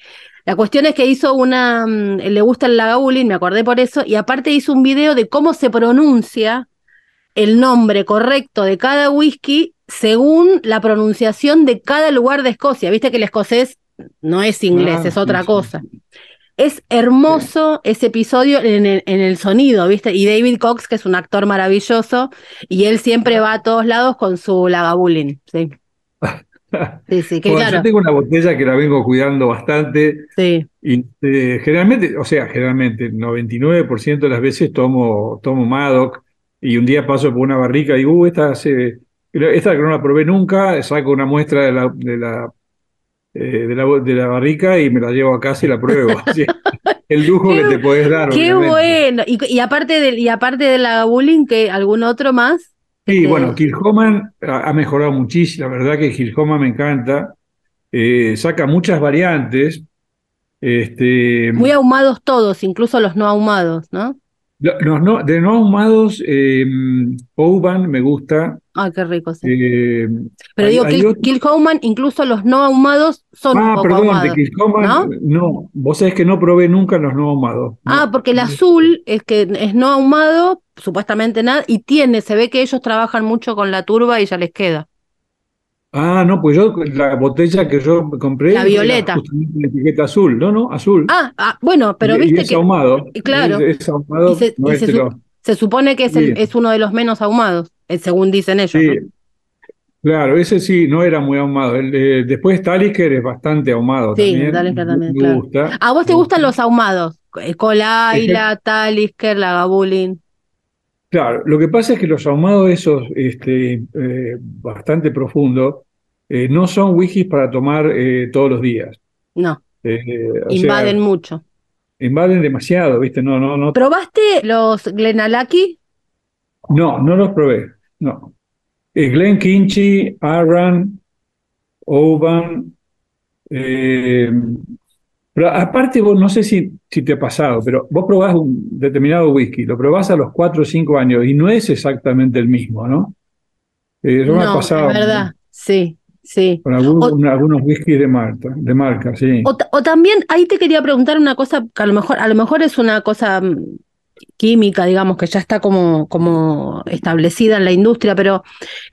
La cuestión es que hizo una. mm, Le gusta el Lagavulin, me acordé por eso. Y aparte hizo un video de cómo se pronuncia el nombre correcto de cada whisky según la pronunciación de cada lugar de Escocia. Viste que el escocés no es inglés, Ah, es otra sí, cosa. Es hermoso ese episodio en el, en el sonido, ¿viste? Y David Cox, que es un actor maravilloso, y él siempre va a todos lados con su Lagavulin, sí. <laughs> Sí, sí, que Bueno, claro, Yo tengo una botella que la vengo cuidando bastante sí. y eh, generalmente, o sea, generalmente, 99% de las veces tomo, tomo Madoc y un día paso por una barrica y digo, uh, esta, hace- esta que no la probé nunca, saco una muestra de la, de la, eh, de la, de la barrica y me la llevo a casa y la pruebo. <laughs> Así, el lujo que te podés dar. Qué obviamente. bueno. Y, y aparte del, y aparte de la bullying, que algún otro más. Sí, Este, bueno, Kilhoman ha ha mejorado muchísimo. La verdad que Kilhoman me encanta. Eh, saca muchas variantes. Este, Muy ahumados todos, incluso los no ahumados, ¿no? Lo- los no- de no ahumados, eh, Oban me gusta. Ah, qué rico, sí. eh, Pero hay- digo, hay Kill, otro- Kill Homan, incluso los no ahumados son un Ah, poco perdón, de ahumados. Kilhoman, ¿no? no, vos sabés que no probé nunca los no ahumados. No. Ah, porque el azul es que es no ahumado, supuestamente nada, y tiene, se ve que ellos trabajan mucho con la turba y ya les queda. Ah, no, pues yo, la botella que yo compré. La violeta. justamente la etiqueta azul. No, no, azul. Ah, ah, bueno, pero Y- y viste es que ahumado. claro. Es, es ahumado, Y se- no y es se su- supone que es, el- es uno de los menos ahumados, eh, según dicen ellos. Sí, ¿no? claro, ese sí, no era muy ahumado. El, eh, después Talisker es bastante ahumado Sí, también. Talisker también, me claro. gusta. ¿A vos te gustan gusta. los ahumados? Eh, Colaila, Talisker, Lagavulin. Claro, lo que pasa es que los ahumados esos, este, eh, bastante profundos, eh, no son whiskies para tomar eh, todos los días. No, Eh, sea, invaden mucho. invaden demasiado, ¿viste? No, no, no. ¿Probaste los Glenalaki? No, no los probé. No. Eh, Glen Kinchy, Arran, Oban. Pero aparte, vos no sé si, si te ha pasado, pero vos probás un determinado whisky, lo probás a los 4 o 5 años y no es exactamente el mismo, ¿no? Eh, yo me ha No, pasado es verdad, sí, sí. con algún- O- algunos whiskies de marca, de marca, sí. O, o también ahí te quería preguntar una cosa que a lo mejor, a lo mejor es una cosa mm, química, digamos, que ya está como, como establecida en la industria, pero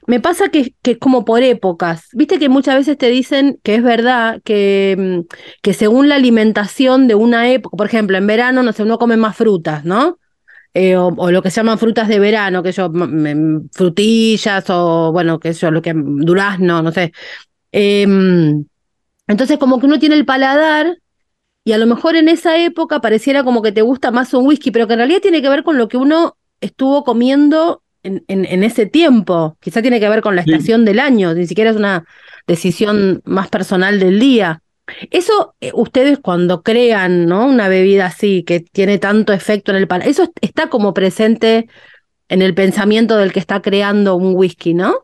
me pasa que, que es como por épocas. Viste que muchas veces te dicen que es verdad que, mm, que según la alimentación de una época, por ejemplo, en verano, no sé, uno come más frutas, ¿no? Eh, o, lo que se llaman frutas de verano, que yo, frutillas o, bueno, que yo, lo que, durazno, no sé. Em, entonces, como que uno tiene el paladar y a lo mejor en esa época pareciera como que te gusta más un whisky, pero que en realidad tiene que ver con lo que uno estuvo comiendo en, en- en ese tiempo. Quizá tiene que ver con la Sí. estación del año, ni siquiera es una decisión más personal del día. Eso, eh, ustedes cuando crean, ¿no? Una bebida así, que tiene tanto efecto en el paladar, eso está como presente en el pensamiento del que está creando un whisky, ¿no?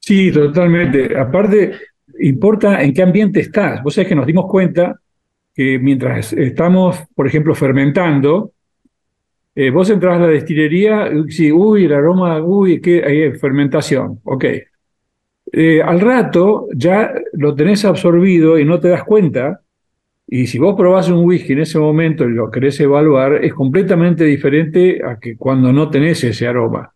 Sí, totalmente. Aparte, importa en qué ambiente estás. Vos sabés que nos dimos cuenta que mientras estamos, por ejemplo, fermentando, eh, vos entras a la destilería, sí, uy, el aroma, uy, qué hay fermentación, ok. Eh, al rato ya lo tenés absorbido y no te das cuenta, y si vos probás un whisky en ese momento y lo querés evaluar, es completamente diferente a que cuando no tenés ese aroma.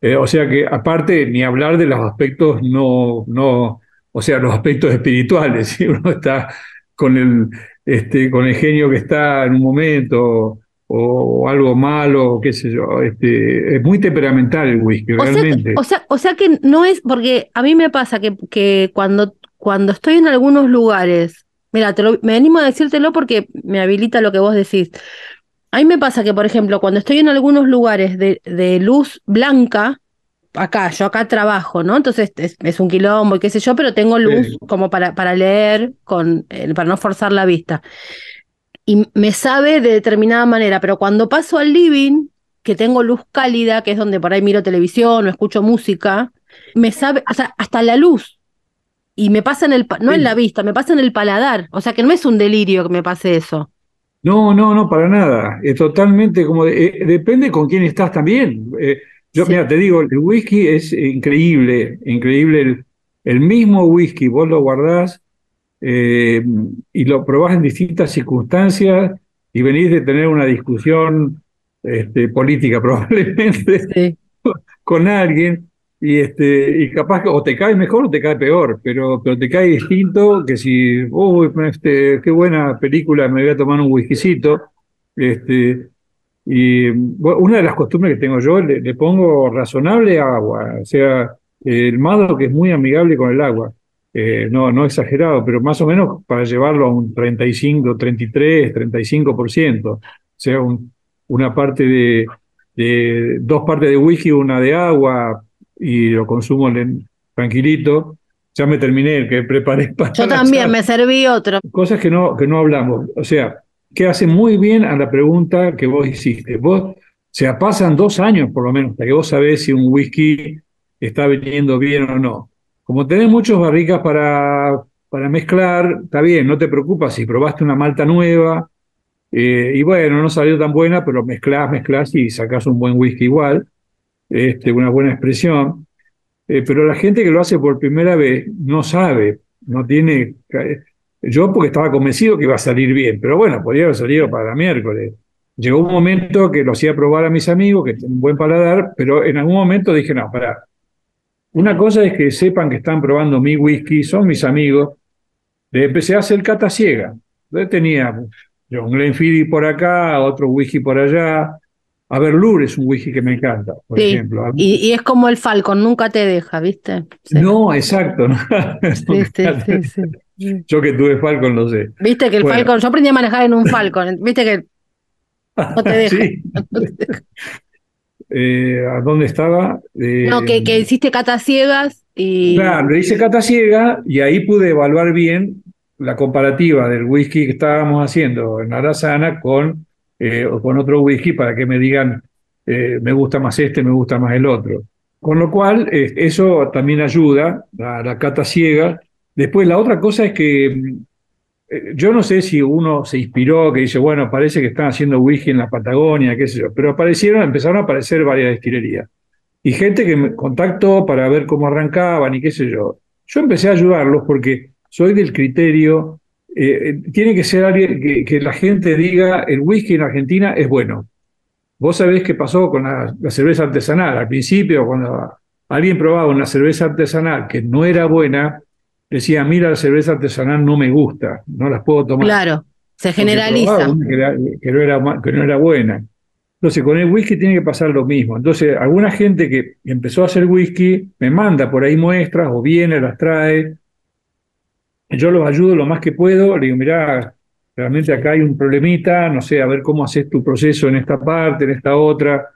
Eh, o sea que aparte, ni hablar de los aspectos no, no, o sea, los aspectos espirituales, <laughs> si uno está con el, este, con el genio que está en un momento o, algo malo, qué sé yo, este, es muy temperamental el whisky, O sea, que, realmente. o, sea, o sea que no es, porque a mí me pasa que, que cuando, cuando estoy en algunos lugares, mira, te lo- me animo a decírtelo porque me habilita lo que vos decís. A mí me pasa que, por ejemplo, cuando estoy en algunos lugares de, de luz blanca, acá, yo acá trabajo, ¿no? Entonces es, es un quilombo y qué sé yo, pero tengo luz Sí. como para, para leer, con, eh, para no forzar la vista. Y me sabe de determinada manera, pero cuando paso al living, que tengo luz cálida, que es donde por ahí miro televisión o escucho música, me sabe, o sea, hasta la luz. Y me pasa en el, no en la vista, me pasa en el paladar. O sea que no es un delirio que me pase eso. No, no, no, para nada. Es totalmente como, de- eh, depende con quién estás también. Eh, yo, Sí. mira, te digo, el whisky es increíble, increíble. El, el mismo whisky, vos lo guardás eh, y lo probás en distintas circunstancias y venís de tener una discusión este, política <laughs> probablemente Sí. con alguien y este y capaz que o te cae mejor o te cae peor, pero, pero te cae distinto que si, uy, este, qué buena película, me voy a tomar un whiskycito. Este, y bueno, una de las costumbres que tengo yo, le, le pongo razonable agua, o sea, el mado que es muy amigable con el agua. Eh, no, no exagerado, pero más o menos para llevarlo a un 35, 33, 35%. O sea, un- una parte de, de- dos partes de whisky, una de agua, y lo consumo tranquilito. Ya me terminé el que preparé <laughs> para Yo también me serví otro. Cosas que no, que no hablamos. O sea, que hace muy bien a la pregunta que vos hiciste. Vos, o sea, pasan dos años por lo menos hasta que vos sabés si un whisky está viniendo bien o no. Como tenés muchos barricas para, para mezclar, está bien, no te preocupas si probaste una malta nueva eh, y bueno, no salió tan buena, pero mezclás, mezclás y sacás un buen whisky igual, este, una buena expresión. Eh, pero la gente que lo hace por primera vez no sabe, no tiene... Yo porque estaba convencido que iba a salir bien, pero bueno, podría haber salido para miércoles. Llegó un momento que lo hacía probar a mis amigos, que tienen un buen paladar, pero en algún momento dije, no, pará. Una cosa es que sepan que están probando mi whisky, son mis amigos. Le empecé a hacer cata ciega. Entonces tenía John Glenfiddich por acá, otro whisky por allá. A ver, Lourdes es un whisky que me encanta, por Sí, ejemplo. Y, y es como el Falcon, nunca te deja, ¿viste? Sí. No, exacto. <laughs> no. Sí, sí, sí, sí. <laughs> Yo que tuve Falcon lo sé. Viste que el Bueno. Falcon, yo aprendí a manejar en un <laughs> Falcon, viste que no te deja. <laughs> Sí. Eh, ¿A dónde estaba? Eh, No, que, que hiciste catas ciegas y Claro, le hice cata ciega y ahí pude evaluar bien la comparativa del whisky que estábamos haciendo en Arasana con, eh, con otro whisky para que me digan eh, me gusta más este, me gusta más el otro. Con lo cual, eso también ayuda a la cata ciega. Después, la otra cosa es que eh, yo no sé si uno se inspiró, que dice, bueno, parece que están haciendo whisky en la Patagonia, qué sé yo, pero aparecieron, empezaron a aparecer varias destilerías. Y gente que me contactó para ver cómo arrancaban y qué sé yo. Yo empecé a ayudarlos porque soy del criterio, eh, eh, tiene que ser alguien que, la gente diga, el whisky en Argentina es bueno. Vos sabés qué pasó con la cerveza artesanal. Al principio, cuando alguien probaba una cerveza artesanal que no era buena, decía, mira, la cerveza artesanal no me gusta, no las puedo tomar. claro, se generaliza. Que, era- que no era, que no era buena. Entonces, con el whisky tiene que pasar lo mismo. Entonces, alguna gente que empezó a hacer whisky me manda por ahí muestras o viene, las trae. Yo los ayudo lo más que puedo. Le digo, mirá, realmente acá hay un problemita, no sé, a ver cómo haces tu proceso en esta parte, en esta otra.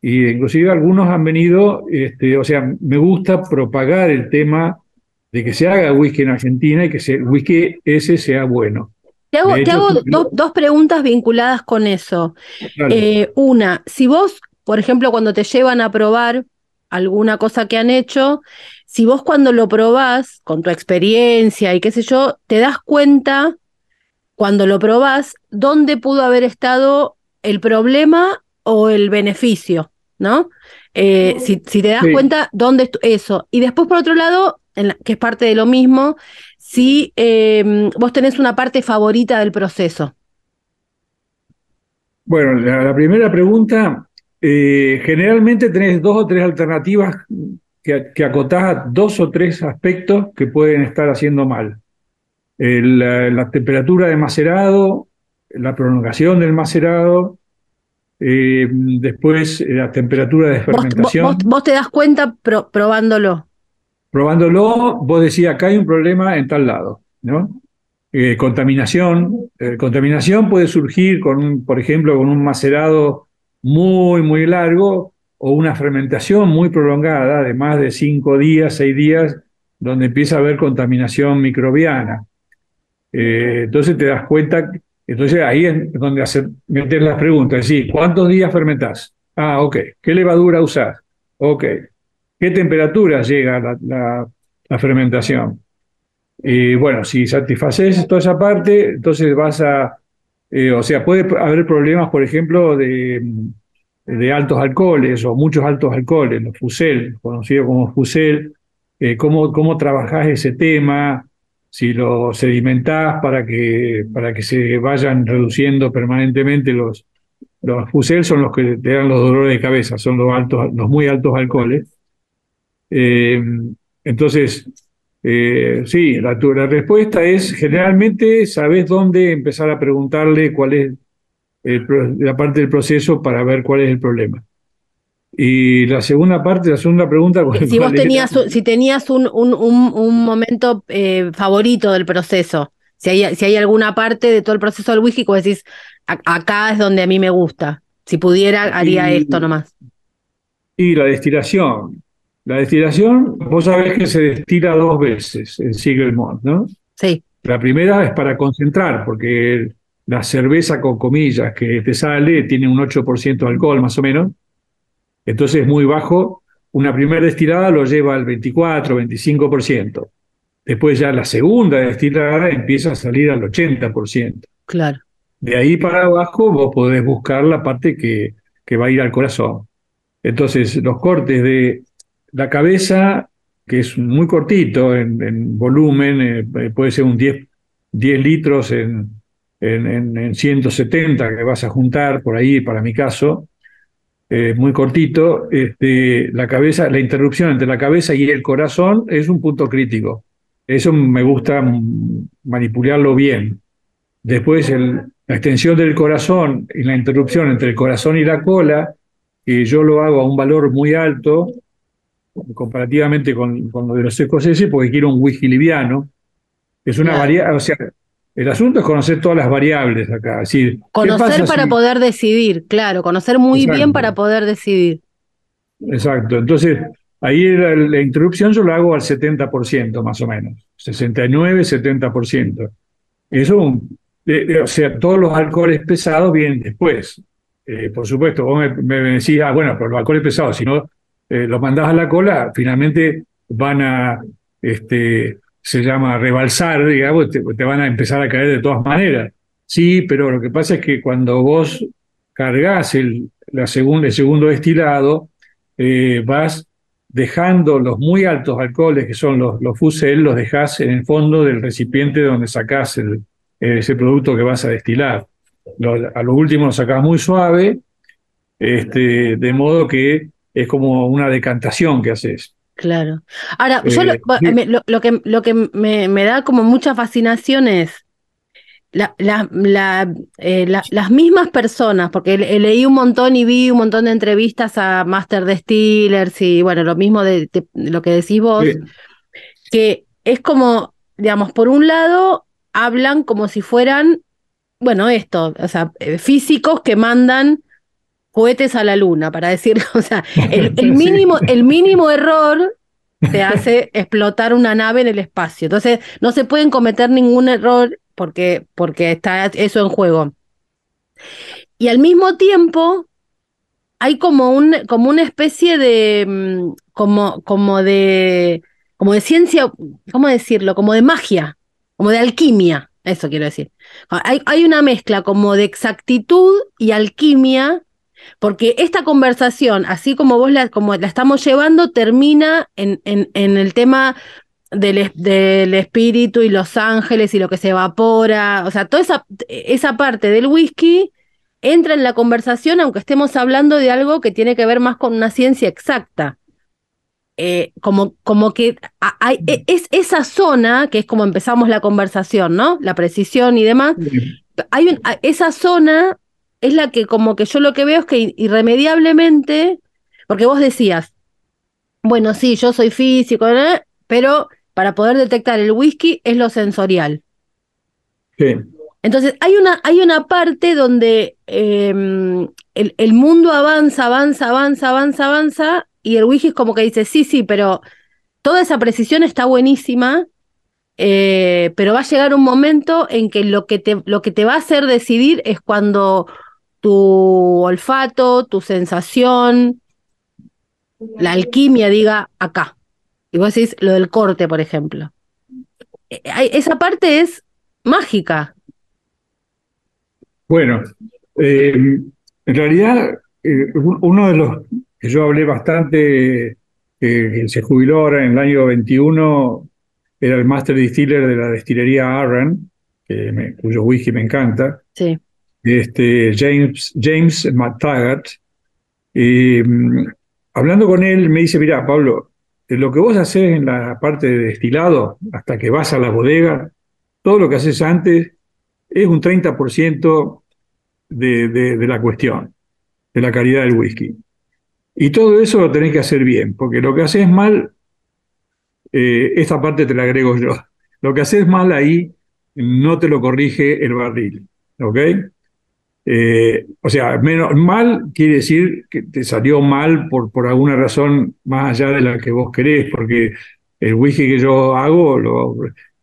Y inclusive algunos han venido, este, o sea, me gusta propagar el tema de que se haga whisky en Argentina y que el whisky ese sea bueno. Te hago, te dos, dos preguntas vinculadas con eso. Eh, una, si vos, por ejemplo, cuando te llevan a probar alguna cosa que han hecho, si vos cuando lo probás, con tu experiencia y qué sé yo, te das cuenta, cuando lo probás, dónde pudo haber estado el problema o el beneficio, ¿no? Eh, si, si te das Sí. cuenta dónde eso. Y después, por otro lado, en la- que es parte de lo mismo, si eh, vos tenés una parte favorita del proceso. Bueno, la, la primera pregunta, eh, generalmente tenés dos o tres alternativas que, que acotás a dos o tres aspectos que pueden estar haciendo mal. La temperatura de macerado, la prolongación del macerado, eh, después eh, la temperatura de vos, fermentación. vos- vos te das cuenta pro- probándolo. Probándolo, vos decís, acá hay un problema en tal lado, ¿no? Eh, contaminación. Eh, contaminación puede surgir con, por ejemplo, con un macerado muy, muy largo o una fermentación muy prolongada de más de cinco días, seis días, donde empieza a haber contaminación microbiana. Eh, entonces te das cuenta, entonces ahí es donde hacer, meter las preguntas, decir, ¿cuántos días fermentás? Ah, ok. ¿Qué levadura usás? Ok. ¿Qué temperatura llega la, fermentación? Y bueno, si satisfaces toda esa parte, entonces vas a, eh, o sea, puede haber problemas, por ejemplo, de, de altos alcoholes o muchos altos alcoholes, los fusel, conocido como fusel, eh, cómo, cómo trabajás ese tema, si lo sedimentás para que, para que se vayan reduciendo permanentemente los, los fusel son los que te dan los dolores de cabeza, son los altos, los muy altos alcoholes. Eh, entonces, eh, sí, la, la respuesta es generalmente sabes dónde empezar a preguntarle cuál es el la parte del proceso para ver cuál es el problema. Y la segunda parte, la segunda pregunta, ¿cuál- Si vos cuál era? tenías, un- si tenías un, un, un, un momento eh, favorito del proceso, si hay, si hay alguna parte de todo el proceso del whisky que vos decís, "A- acá es donde a mí me gusta. Si pudiera, haría Y- esto nomás. Y la destilación. La destilación, vos sabés que se destila dos veces el single malt, ¿no? Sí, La primera es para concentrar, porque la cerveza con comillas que te sale tiene un 8% de alcohol más o menos, entonces es muy bajo. Una primera destilada lo lleva al 24, 25%. Después ya la segunda destilada empieza a salir al 80%. Claro. De ahí para abajo vos podés buscar la parte que, que va a ir al corazón. Entonces, los cortes de la cabeza, que es muy cortito en, en volumen, eh, puede ser un 10, 10 litros en, en, en, 170 que vas a juntar por ahí, para mi caso, eh, muy cortito, este, la cabeza, la interrupción entre la cabeza y el corazón es un punto crítico. Eso me gusta manipularlo bien. Después el, la extensión del corazón y la interrupción entre el corazón y la cola, que yo lo hago a un valor muy alto, comparativamente con, con lo de los escoceses, porque quiero un whisky liviano. Es una variable, o sea, el asunto es conocer todas las variables acá. Es decir, ¿qué Conocer para si- poder decidir, claro, conocer muy bien para poder decidir. Exacto. Entonces, ahí la, la interrupción yo lo hago al 70% más o menos. 69, 70%. Eso, eh, o sea, todos los alcoholes pesados vienen después. Eh, por supuesto, vos me, me decís, ah, bueno, pero los alcoholes pesados, si no eh, los mandás a la cola, finalmente van a, este, se llama rebalsar, digamos, te, te van a empezar a caer de todas maneras. Sí, pero lo que pasa es que cuando vos cargas el, la el segundo destilado, eh, vas dejando los muy altos alcoholes, que son los, los fusel, los dejas en el fondo del recipiente donde sacás el, ese producto que vas a destilar. A lo último lo sacás muy suave, este, de modo que es como una decantación que haces. Claro. Ahora, yo Eh, lo, me- lo- lo que, lo que me, me da como mucha fascinación es la, la- la, eh, la- las mismas personas, porque le- leí un montón y vi un montón de entrevistas a Master Distillers y bueno, lo mismo de, de lo que decís vos, que es como, digamos, por un lado, hablan como si fueran, bueno, esto, o sea, eh, físicos que mandan cohetes a la luna, para decirlo, <laughs> o sea, el, el mínimo, el mínimo <laughs> error te hace explotar una nave en el espacio. Entonces, no se pueden cometer ningún error porque, porque está eso en juego. Y al mismo tiempo, hay como un, como una especie de, mm, como, como de, como de ciencia, ¿cómo decirlo? Como de magia, como de alquimia, eso quiero decir. Hay, hay una mezcla como de exactitud y alquimia, porque esta conversación, así como vos la, como la estamos llevando, termina en, en, en el tema del, del espíritu y los ángeles y lo que se evapora, o sea, toda esa, esa parte del whisky entra en la conversación, aunque estemos hablando de algo que tiene que ver más con una ciencia exacta. Eh, como, como que hay- e- es esa zona, que es como empezamos la conversación, ¿no? La precisión y demás, hay un- esa zona es la que como que yo lo que veo es que irremediablemente, porque vos decías, bueno, sí, yo soy físico, ¿eh? pero para poder detectar el whisky es lo sensorial. Sí. Entonces, hay una, hay una parte donde eh, el, el mundo avanza, avanza, avanza, avanza, avanza, y el whisky es como que dice, sí, sí, pero toda esa precisión está buenísima, eh, pero va a llegar un momento en que lo que te, lo que te va a hacer decidir es cuando tu olfato, tu sensación, la alquimia diga acá. Y vos decís lo del corte, por ejemplo. Eh, hay- Esa parte es mágica. Bueno, eh, en realidad, eh, un- uno de los que yo hablé bastante, que, que se jubiló ahora en el año 21, era el Master Distiller de la destilería Arran, que me- cuyo whisky me encanta, Sí. Este, James, James McTaggart. Mm, hablando con él, me dice, mira, Pablo, eh, lo que vos haces en la parte de destilado, hasta que vas a la bodega, todo lo que haces antes es un 30% de, de, de la cuestión, de la calidad del whisky. Y todo eso lo tenés que hacer bien, porque lo que haces mal, eh, esta parte te la agrego yo. Lo que haces mal ahí no te lo corrige el barril, ¿ok? Eh, o sea, menos mal quiere decir que te salió mal por, por alguna razón más allá de la que vos querés, porque el whisky que yo hago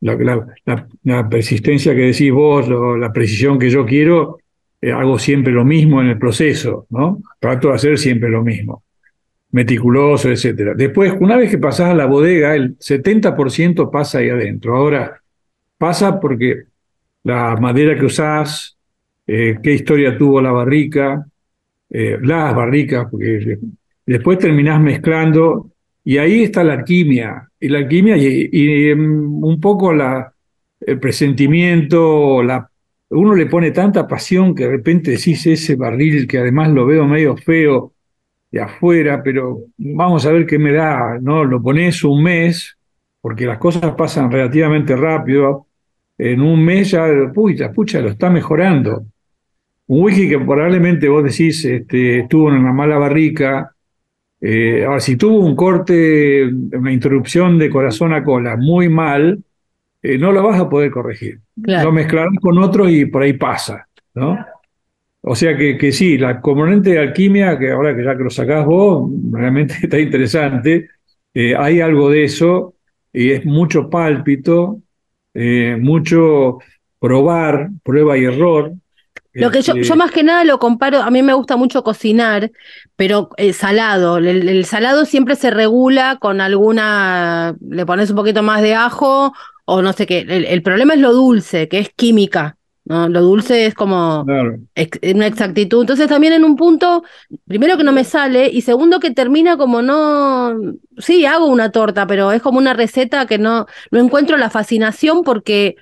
la, persistencia que decís vos, la precisión que yo quiero, eh, hago siempre lo mismo en el proceso, ¿no? Trato de hacer siempre lo mismo, meticuloso, etcétera. Después, una vez que pasás a la bodega, el 70% pasa ahí adentro. Ahora, pasa porque la madera que usás, eh, qué historia tuvo la barrica, eh, las barricas, porque después terminás mezclando y ahí está la alquimia, y la alquimia y, mm, un poco el presentimiento, la, uno le pone tanta pasión que de repente decís ese barril que además lo veo medio feo de afuera, pero vamos a ver qué me da, ¿no? Lo pones un mes, porque las cosas pasan relativamente rápido, en un mes ya, pucha, pucha, lo está mejorando. Un whisky que probablemente vos decís este, estuvo en una mala barrica, eh, ahora, si tuvo un corte, una interrupción de corazón a cola muy mal, eh, no lo vas a poder corregir. Claro. Lo mezclarás con otro y por ahí pasa, ¿no? O sea que, que sí, la componente de alquimia, que ahora que ya que lo sacás vos, realmente <laughs> está interesante, eh, hay algo de eso, y es mucho pálpito, eh, mucho probar, prueba y error. Lo que yo, Este, yo más que nada lo comparo, a mí me gusta mucho cocinar, pero eh, salado, el, el salado siempre se regula con alguna, le pones un poquito más de ajo o no sé qué. El, el problema es lo dulce, que es química, ¿no? Lo dulce es como claro. ex- una exactitud. Entonces también en un punto, primero que no me sale y segundo que termina como no, sí, hago una torta, pero es como una receta que no, no encuentro la fascinación porque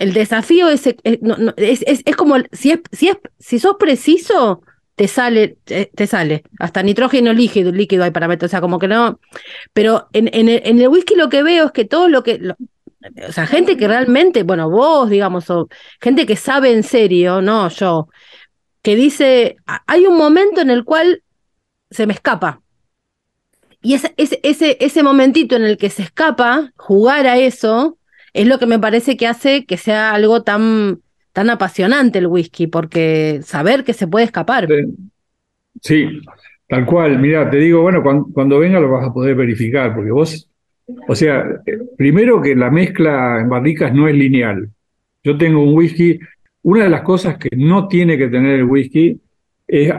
el desafío es, no- no- es, es- es como, si, es, si, es, si sos preciso, te sale, te, sale. Hasta nitrógeno líquido, líquido hay para meter, o sea, como que no. Pero en, en, el, whisky lo que veo es que todo lo que. o sea, gente que realmente, bueno, vos, digamos, o gente que sabe en serio, no yo, que dice, "Ah, hay un momento en el cual se me escapa. Y ese, ese, ese, ese momentito en el que se escapa, jugar a eso, es lo que me parece que hace que sea algo tan, tan apasionante el whisky, porque saber que se puede escapar. Sí, tal cual. Mira, te digo, bueno, cuando, cuando venga lo vas a poder verificar, porque vos, o sea, primero que la mezcla en barricas no es lineal. Yo tengo un whisky, una de las cosas que no tiene que tener el whisky es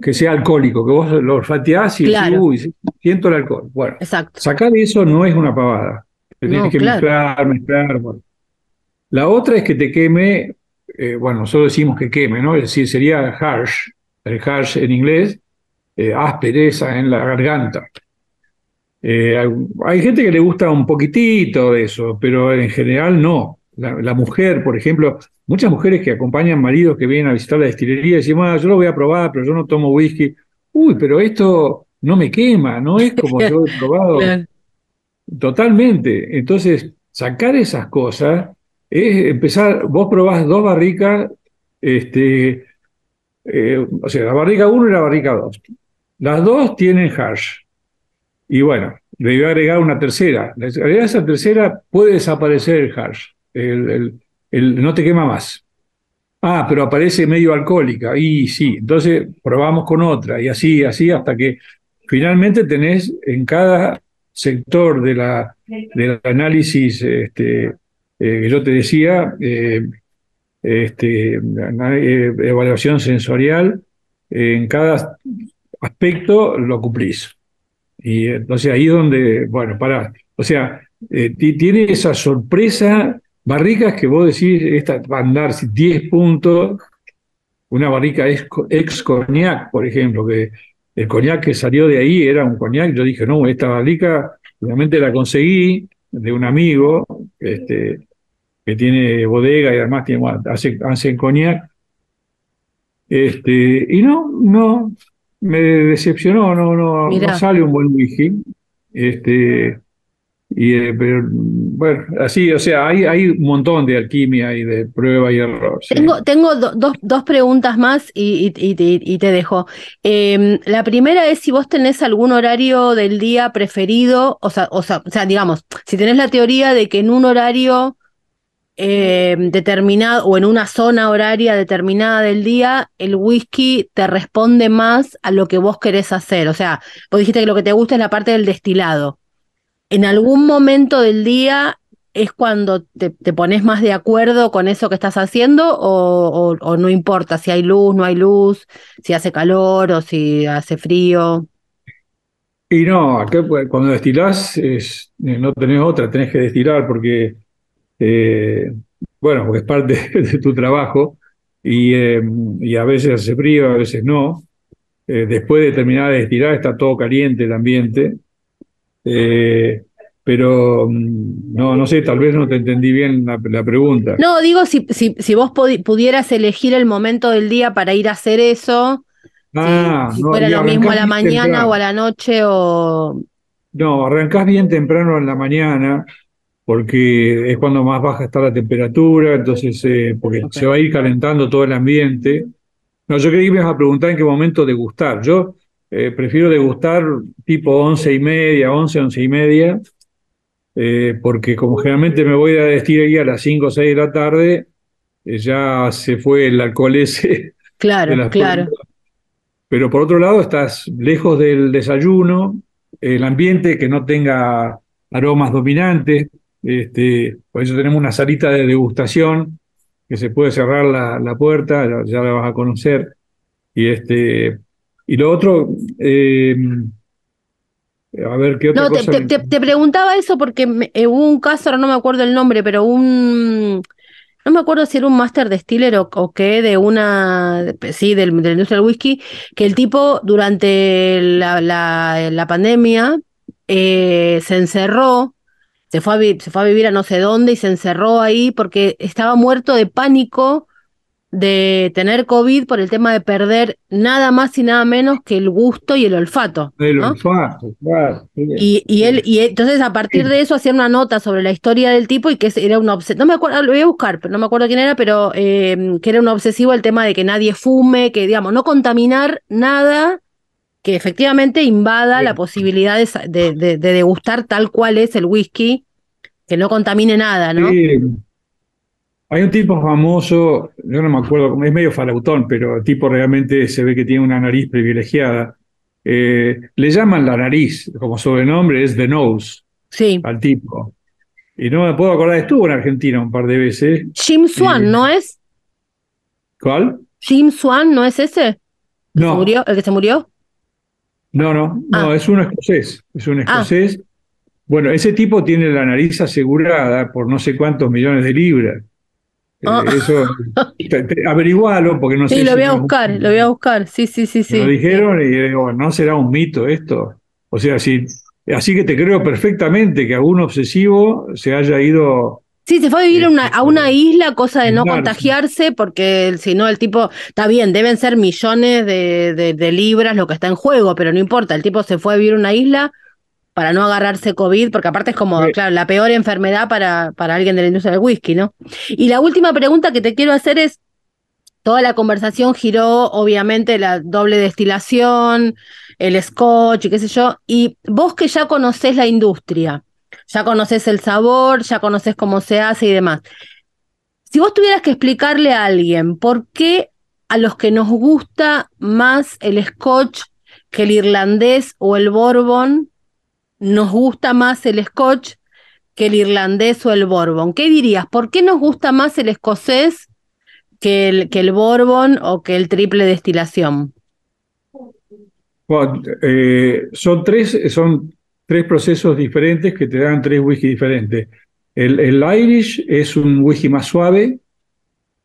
que sea alcohólico, que vos lo olfateás y Claro. siento el alcohol. Bueno, Exacto. sacar eso no es una pavada. Te No, tienes que claro. mezclar, mezclar. bueno. La otra es que te queme, eh, bueno, nosotros decimos que queme, ¿no? Es decir, sería harsh, el harsh en inglés, eh, aspereza en la garganta. Eh, hay, hay gente que le gusta un poquitito de eso, pero en general no. La, la mujer, por ejemplo, muchas mujeres que acompañan maridos que vienen a visitar la destilería y dicen, "Ah, yo lo voy a probar, pero yo no tomo whisky. Uy, pero esto no me quema, no es como yo he probado. <laughs> Totalmente. Entonces, sacar esas cosas es empezar, vos probás dos barricas, este, eh, o sea, la barrica 1 y la barrica 2. Las dos tienen hash. Y bueno, le voy a agregar una tercera. Le agregar esa tercera, puede desaparecer el hash. El, el- el- no te quema más. Ah, pero aparece medio alcohólica. Y sí, entonces probamos con otra. Y así, así, hasta que finalmente tenés en cada sector de la, del análisis este, eh, que yo te decía, eh, este, eh, evaluación sensorial, en cada aspecto lo cumplís. Y entonces ahí donde, bueno, para, o sea, ti- tiene esa sorpresa, barricas que vos decís, esta va a andar 10 puntos, una barrica ex, ex por ejemplo, que el coñac que salió de ahí era un coñac, yo dije, no, esta barrica realmente la conseguí de un amigo este, que tiene bodega y además tiene, hace, hace coñac. Este, y no, no, me decepcionó, no, no sale un buen whisky. Este, y, eh, pero, bueno, así, o sea, hay, hay un montón de alquimia y de prueba y error. Tengo, tengo do- dos, dos preguntas más y, y- y te- dejo. Em, la primera es si vos tenés algún horario del día preferido, o sea, o sea, o sea, digamos, si tenés la teoría de que en un horario em, determinado o en una zona horaria determinada del día, el whisky te responde más a lo que vos querés hacer. O sea, vos dijiste que lo que te gusta es la parte del destilado. En algún momento del día es cuando te, te pones más de acuerdo con eso que estás haciendo o, o- no importa si hay luz, no hay luz, si hace calor o si hace frío. Y no, pues, cuando destilás es, eh, no tenés otra, tenés que destilar porque, eh, bueno, porque es parte <laughs> de tu trabajo y, eh, y a veces hace frío, a veces no. Después de terminar de destilar está todo caliente el ambiente. Eh, pero mm, no, no sé, tal vez no te entendí bien la, la pregunta. No, digo, si, si, si vos pudieras elegir el momento del día para ir a hacer eso, si- Ah, si, no, fuera lo mismo a la mañana temprano. o a la noche o... No, arrancás bien temprano en la mañana porque es cuando más baja está la temperatura, entonces, eh, porque se va a ir calentando todo el ambiente. No, yo creí que me ibas a preguntar en qué momento degustar. Yo eh, prefiero degustar tipo once y media, once, once y media, eh, porque como generalmente me voy a vestir ahí a las cinco o seis de la tarde, eh, ya se fue el alcohol ese Claro, claro. Pero por otro lado, estás lejos del desayuno, el ambiente que no tenga aromas dominantes. Este, por eso tenemos una salita de degustación que se puede cerrar la, la puerta, ya, ya la vas a conocer. Y, este, y lo otro, eh, a ver qué otra No, te, cosa. te- me- te- te preguntaba eso porque me- eh, hubo un caso, ahora no me acuerdo el nombre, pero un, no me acuerdo si era un máster distiller o, o qué, de una, de- sí, del, de la industria del whisky, que el tipo durante la, la, la pandemia eh, se encerró, se fue, a se fue a vivir a no sé dónde y se encerró ahí porque estaba muerto de pánico de tener COVID por el tema de perder nada más y nada menos que el gusto y el olfato. El ¿no? olfato, claro. Y, y él, y entonces a partir de eso hacía una nota sobre la historia del tipo y que era una obsesión, no me acuerdo, lo voy a buscar, pero no me acuerdo quién era, pero eh, que era un obsesivo el tema de que nadie fume, que digamos, no contaminar nada que efectivamente invada Sí. la posibilidad de, de, de- de degustar tal cual es el whisky, que no contamine nada, ¿no? Sí. Hay un tipo famoso, yo no me acuerdo, es medio farautón, pero el tipo realmente se ve que tiene una nariz privilegiada. Eh, le llaman la nariz, como sobrenombre es The Nose Sí. al tipo. Y no me puedo acordar, estuvo en Argentina un par de veces. Jim Swan. ¿no es? ¿Cuál? Jim Swan, ¿no es ese? ¿El, que se No, murió? ¿El que se murió? no, no, no, Ah. es un escocés, es un Ah. escocés. Bueno, ese tipo tiene la nariz asegurada por no sé cuántos millones de libras. Eh, Ah. eso, <laughs> te- te- averigualo, porque no sé Sí, lo si voy a es un- buscar, lo voy a buscar. Sí, sí, sí, sí. Me lo dijeron y digo, ¿no será un mito esto? O sea, si, así que te creo perfectamente que algún obsesivo se haya ido. Sí, se fue a vivir a una, a una isla, cosa de no contagiarse, porque si no, el tipo, está bien, deben ser millones de, de- de libras lo que está en juego, pero no importa, el tipo se fue a vivir a una isla para no agarrarse COVID, porque aparte es como, Sí. claro, la peor enfermedad para, para alguien de la industria del whisky, ¿no? Y la última pregunta que te quiero hacer es, toda la conversación giró, obviamente, la doble destilación, el scotch y qué sé yo, y vos que ya conocés la industria, ya conoces el sabor, ya conoces cómo se hace y demás. Si vos tuvieras que explicarle a alguien por qué a los que nos gusta más el scotch que el irlandés o el bourbon, nos gusta más el scotch que el irlandés o el bourbon, ¿qué dirías? ¿Por qué nos gusta más el escocés que el, que el o que el triple destilación? Bueno, eh, son, tres, son tres procesos diferentes que te dan tres whisky diferentes. El, el Irish es un whisky más suave,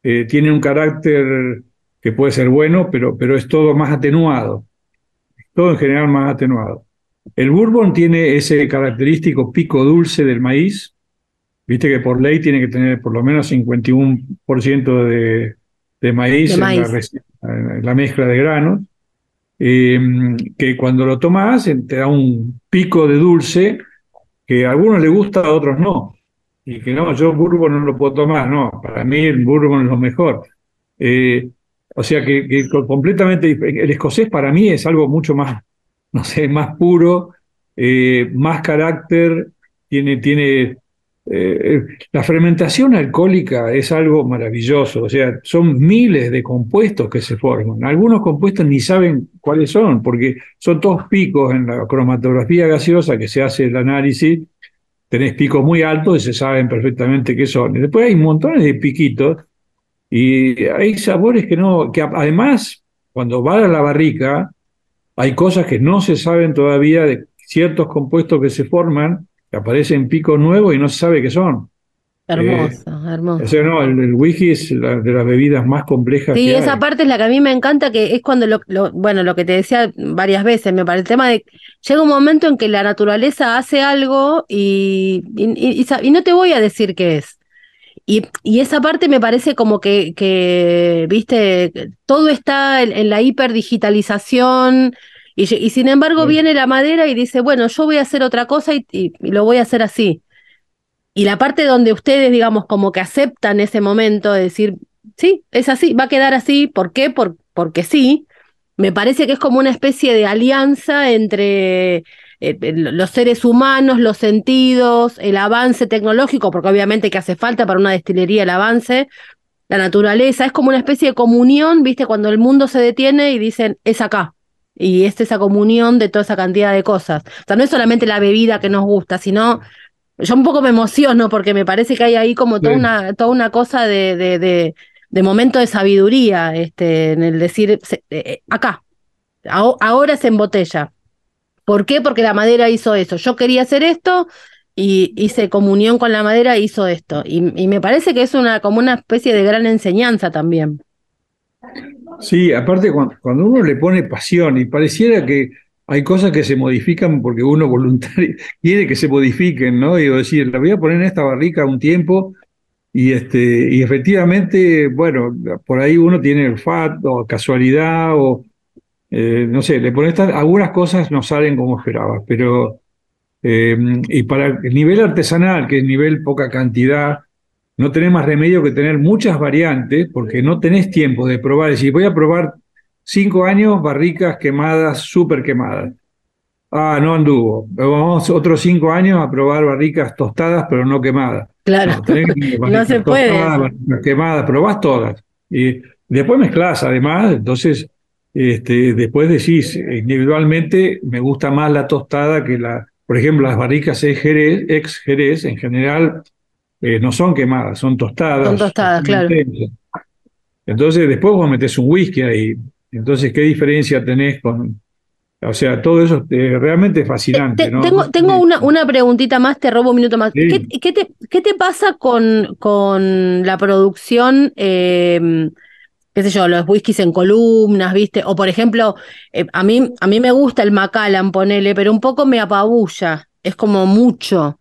eh, tiene un carácter que puede ser bueno, pero, pero es todo más atenuado. Todo en general más atenuado. El bourbon tiene ese característico pico dulce del maíz. Viste que por ley tiene que tener por lo menos 51% de, de maíz, De en, maíz. La, rec- en la mezcla de granos. Eh, que cuando lo tomas eh, te da un pico de dulce que a algunos les gusta, a otros no. Y que no, yo bourbon no lo puedo tomar, no, para mí el bourbon es lo mejor. Eh, o sea que, que co- completamente el escocés para mí es algo mucho más, no sé, más puro, eh, más carácter, tiene, tiene eh, la fermentación alcohólica es algo maravilloso, o sea, son miles de compuestos que se forman. Algunos compuestos ni saben cuáles son, porque son todos picos en la cromatografía gaseosa que se hace el análisis, tenés picos muy altos y se saben perfectamente qué son. Y después hay montones de piquitos y hay sabores que no, que además, cuando va a la barrica, hay cosas que no se saben todavía de ciertos compuestos que se forman, que aparecen picos nuevos y no se sabe qué son. Hermoso, hermoso. O sea, no, el, whisky es la, de las bebidas más complejas. Sí, que esa hay. parte es la que a mí me encanta, que es cuando, lo, lo- bueno, lo que te decía varias veces, me parece el tema de, llega un momento en que la naturaleza hace algo y, y no te voy a decir qué es. Y, y esa parte me parece como que, que viste, todo está en, en la hiperdigitalización y, y sin embargo Sí. viene la madera y dice, bueno, yo voy a hacer otra cosa y, y- y lo voy a hacer así. Y la parte donde ustedes, digamos, como que aceptan ese momento de decir, sí, es así, va a quedar así, ¿por qué? Por, porque sí. Me parece que es como una especie de alianza entre eh, los seres humanos, los sentidos, el avance tecnológico, porque obviamente que hace falta para una destilería el avance, la naturaleza, es como una especie de comunión, ¿viste? Cuando el mundo se detiene y dicen, es acá. Y es esa comunión de toda esa cantidad de cosas. O sea, no es solamente la bebida que nos gusta, sino yo un poco me emociono porque me parece que hay ahí como toda Sí. una, toda una cosa de, de, de, de momento de sabiduría, este, en el decir, se- eh, acá, aho- ahora se embotella. ¿Por qué? Porque la madera hizo eso. Yo quería hacer esto y hice comunión con la madera hizo esto. Y, y me parece que es una, como una especie de gran enseñanza también. Sí, aparte cuando, uno le pone pasión y pareciera que hay cosas que se modifican porque uno voluntario <laughs> quiere que se modifiquen, ¿no? Digo, decir, la voy a poner en esta barrica un tiempo y este y efectivamente, bueno, por ahí uno tiene el fat o casualidad o eh, no sé, le pones algunas cosas no salen como esperabas, pero eh, y para el nivel artesanal, que es nivel poca cantidad, no tenés más remedio que tener muchas variantes porque no tenés tiempo de probar. Es decir, voy a probar cinco años barricas quemadas, súper quemadas. Ah, no anduvo. Vamos otros cinco años a probar barricas tostadas, pero no quemadas. Claro. No, <laughs> No se puede tostadas, barricas quemadas, probás todas. Y después mezclás, además, entonces, este, después decís, individualmente me gusta más la tostada que la, por ejemplo, las barricas ex Jerez, ex Jerez en general eh, no son quemadas, son tostadas. Son tostadas, claro. intensas. Entonces, después vos metés un whisky ahí. Entonces, ¿qué diferencia tenés con, o sea, todo eso eh, realmente es fascinante, Te- ¿no? tengo tengo una, una preguntita más, te robo un minuto más. Sí. ¿Qué, qué te, qué te pasa con, con la producción, eh, qué sé yo, los whiskies en columnas, viste? O por ejemplo, eh, a mí, a mí me gusta el Macallan, ponele, pero un poco me apabulla, es como mucho.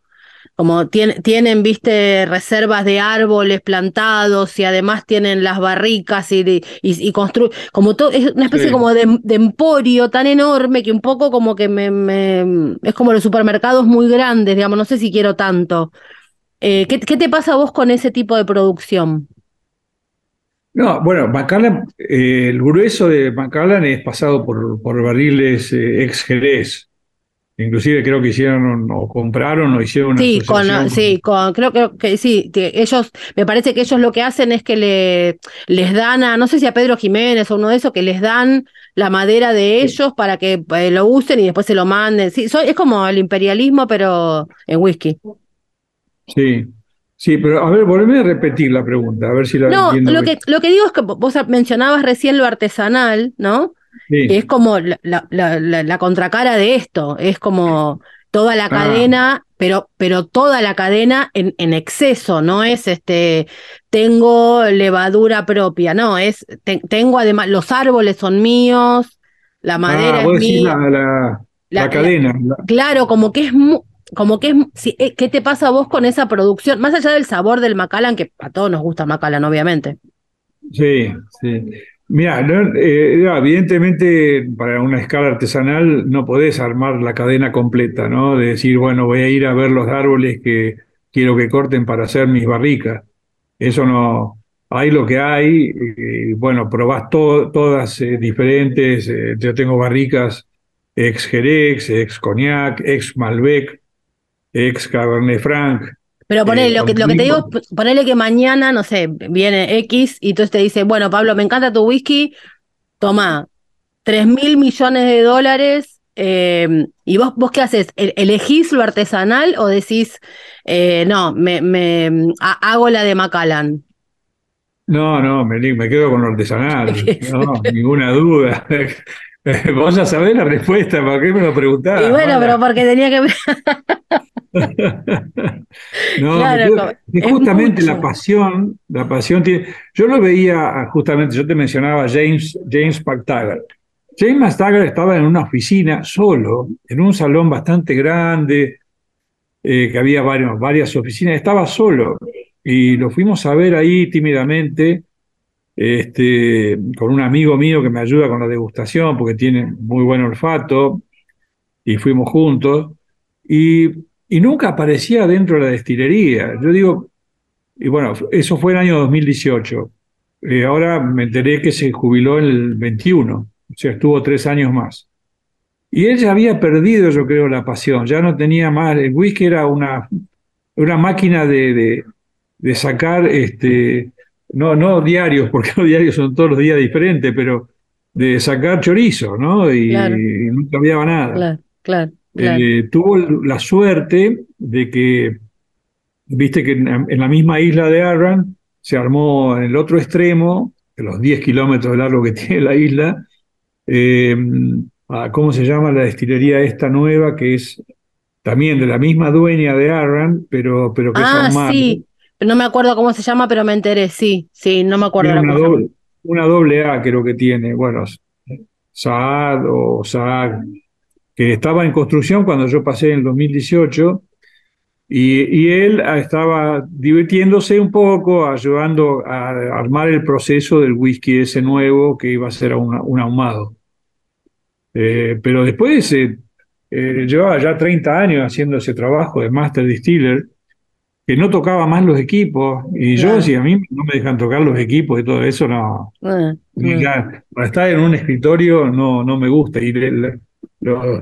Como tien- tienen, viste, reservas de árboles plantados y además tienen las barricas y, y, y constru- como todo, es una especie Sí. como de, de emporio tan enorme que un poco como que me, me- es como los supermercados muy grandes, digamos, no sé si quiero tanto. Eh, ¿qué, qué te pasa a vos con ese tipo de producción? No, bueno, Macallan, eh, el grueso de Macallan es pasado por, por barriles eh, ex Jerez. Inclusive creo que hicieron o compraron o hicieron una Sí, con, sí, con, creo, creo que sí, que ellos, me parece que ellos lo que hacen es que le, les dan a, no sé si a Pedro Jiménez o uno de esos, que les dan la madera de ellos para que eh, lo usen y después se lo manden. Sí, so- es como el imperialismo, pero en whisky. Sí, sí, pero a ver, volveme a repetir la pregunta, a ver si la No, entiendo lo bien. que, lo que digo es que vos mencionabas recién lo artesanal, ¿no? Sí, Es como la, la, la- la- la contracara de esto, es como toda la Ah. cadena, pero, pero toda la cadena en, en exceso, no es este, tengo levadura propia, no, es, te- tengo además, los árboles son míos, la madera ah, es mía, la, cadena. la- claro, como que es mu- como que es, si- eh, ¿qué te pasa a vos con esa producción? Más allá del sabor del Macallan, que a todos nos gusta Macallan, obviamente. Sí, sí. Mira, eh, evidentemente para una escala artesanal no podés armar la cadena completa, ¿no? De decir, bueno, voy a ir a ver los árboles que quiero que corten para hacer mis barricas. Eso no, hay lo que hay, y bueno, probás to- todas eh, diferentes. eh, yo tengo barricas ex Jerez, ex Cognac, ex Malbec, ex Cabernet Franc. Pero ponele, Eh, lo que, lo que te digo, ponele que mañana, no sé, viene X y entonces te dice, bueno, Pablo, me encanta tu whisky, toma, tres mil millones de dólares, eh, ¿y vos, vos qué haces? ¿E- ¿Elegís lo artesanal o decís, eh, no, me, me ha- hago la de Macallan? No, no, me, me quedo con lo artesanal, <laughs> no, ninguna duda. <laughs> <laughs> Vos ya sabés la respuesta, ¿para qué me lo preguntás? y bueno, Mala? pero porque tenía que... <laughs> No, Claro, justamente la pasión, la pasión tiene. Yo lo veía ah, justamente, yo te mencionaba James, James McTaggart. James McTaggart estaba en una oficina solo, en un salón bastante grande, eh, que había varios, varias oficinas, estaba solo. Y lo fuimos a ver ahí tímidamente, este, con un amigo mío que me ayuda con la degustación, porque tiene muy buen olfato, y fuimos juntos. Y, nunca aparecía dentro de la destilería. Yo digo, y bueno, eso fue el año 2018. Eh, ahora me enteré que se jubiló en el 21, o sea, estuvo tres años más. Y él ya había perdido, yo creo, la pasión, ya no tenía más, el whisky era una, una máquina de, de, de sacar, este, no, no diarios, porque los diarios son todos los días diferentes, pero de sacar chorizo, ¿no? Y, Claro. y no cambiaba nada. Claro, claro, claro. Eh, tuvo la suerte de que, viste que en, en la misma isla de Arran se armó en el otro extremo, de los 10 kilómetros de largo que <laughs> tiene la isla, eh, ¿cómo se llama la destilería esta nueva? Que es también de la misma dueña de Arran, pero, pero que es Ah, ahumada. sí. No me acuerdo cómo se llama, pero me enteré. Sí, sí, no me acuerdo una doble, una doble A creo que tiene, bueno, Saad o Saad, que estaba en construcción cuando yo pasé en el 2018, y, y él estaba divirtiéndose un poco, ayudando a armar el proceso del whisky ese nuevo que iba a ser un, un ahumado. Eh, pero después eh, eh, llevaba ya 30 años haciendo ese trabajo de Master Distiller, que no tocaba más los equipos, y Claro. yo, si a mí no me dejan tocar los equipos y todo eso, no, Ah, ya, para estar en un escritorio no, no me gusta. Y de, de-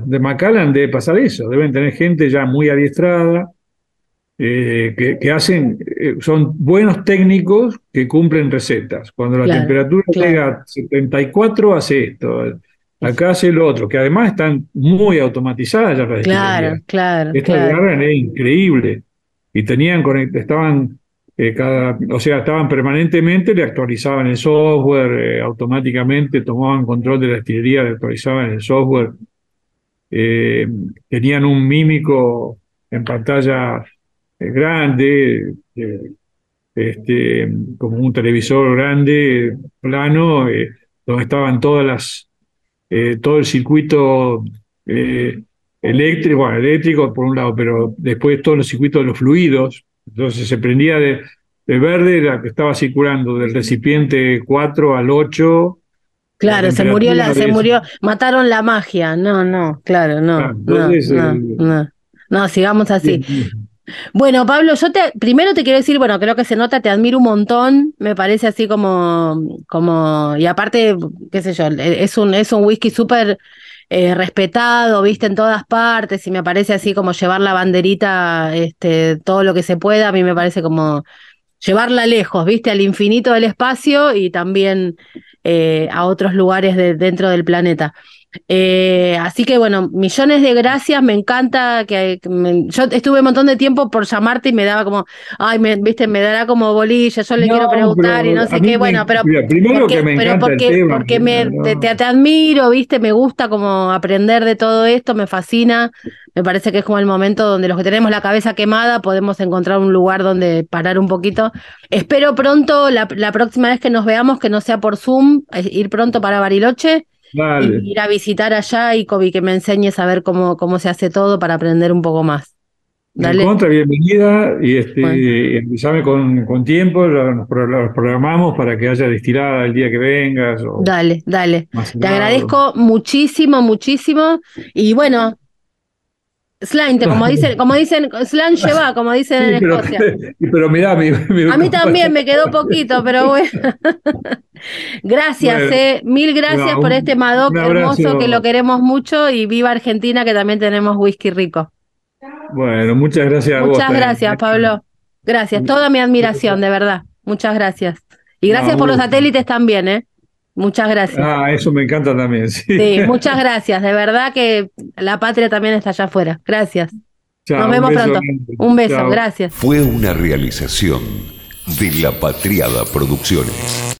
de Macallan debe pasar eso, deben tener gente ya muy adiestrada, eh, que, que hacen, eh, son buenos técnicos que cumplen recetas. Cuando la Claro, temperatura claro. llega a 74, hace esto, acá hace lo otro, que además están muy automatizadas ya las Claro, claro, Esta claro. Es increíble. Y tenían estaban eh, cada, o sea, estaban permanentemente, le actualizaban el software, eh, automáticamente tomaban control de la destilería, le actualizaban el software. Eh, tenían un mímico en pantalla grande, este, como un televisor grande, plano, donde estaban todas las, todo el circuito eléctrico, bueno, eléctrico por un lado, pero después todos los circuitos de los fluidos. Entonces se prendía de, de verde la que estaba circulando del recipiente 4 al 8. Claro, La se murió la, se murió, mataron la magia. No, no, claro, no, no, entonces, no, eh, no. No, sigamos así. Bueno, Pablo, yo te primero te quiero decir, bueno, creo que se nota, te admiro un montón, me parece así como, como, y aparte, qué sé yo, es un, es un whisky súper eh, respetado, viste, en todas partes, y me parece así como llevar la banderita, este, todo lo que se pueda, a mí me parece como llevarla lejos, viste, al infinito del espacio y también eh, a otros lugares de, dentro del planeta. Eh, así que bueno, millones de gracias, me encanta que, que me- yo estuve un montón de tiempo por llamarte y me daba como, ay, me, viste, me dará como bolilla, yo le No, quiero preguntar y no sé qué, me- bueno, pero mira, primero porque, que me pero el porque, tema, porque me, no. te, te- te admiro, viste, me gusta como aprender de todo esto, me fascina, me parece que es como el momento donde los que tenemos la cabeza quemada podemos encontrar un lugar donde parar un poquito. Espero pronto, la, la próxima vez que nos veamos, que no sea por Zoom, ir pronto para Bariloche Ir a visitar allá y Kobe, que me enseñes a ver cómo, cómo se hace todo para aprender un poco más. En Dale. contra, bienvenida y este, Bueno. con, con tiempo, lo- nos pro- lo programamos para que haya destilada el día que vengas. O Dale, dale. Te agradezco muchísimo, muchísimo. Y bueno, Slime, como dicen, como dicen, Slime lleva, <laughs> como dicen Sí, en pero, Escocia. <laughs> pero mirá, mi- mi- A mí <laughs> también me quedó poquito, pero bueno. Gracias, Bueno, eh. Mil gracias no, por este Madoc hermoso que lo queremos mucho y viva Argentina que también tenemos whisky rico. Bueno, muchas gracias a vos. Muchas también. gracias, Pablo. Gracias, toda mi admiración, de verdad. Muchas gracias. Y gracias No, por los satélites también, ¿eh? Muchas gracias. Ah, eso me encanta también. Sí, Sí, <laughs> muchas gracias. De verdad que la patria también está allá afuera. Gracias. Chao, Nos vemos pronto. grande. Un beso, Chao. gracias. Fue una realización de La Patriada Producciones.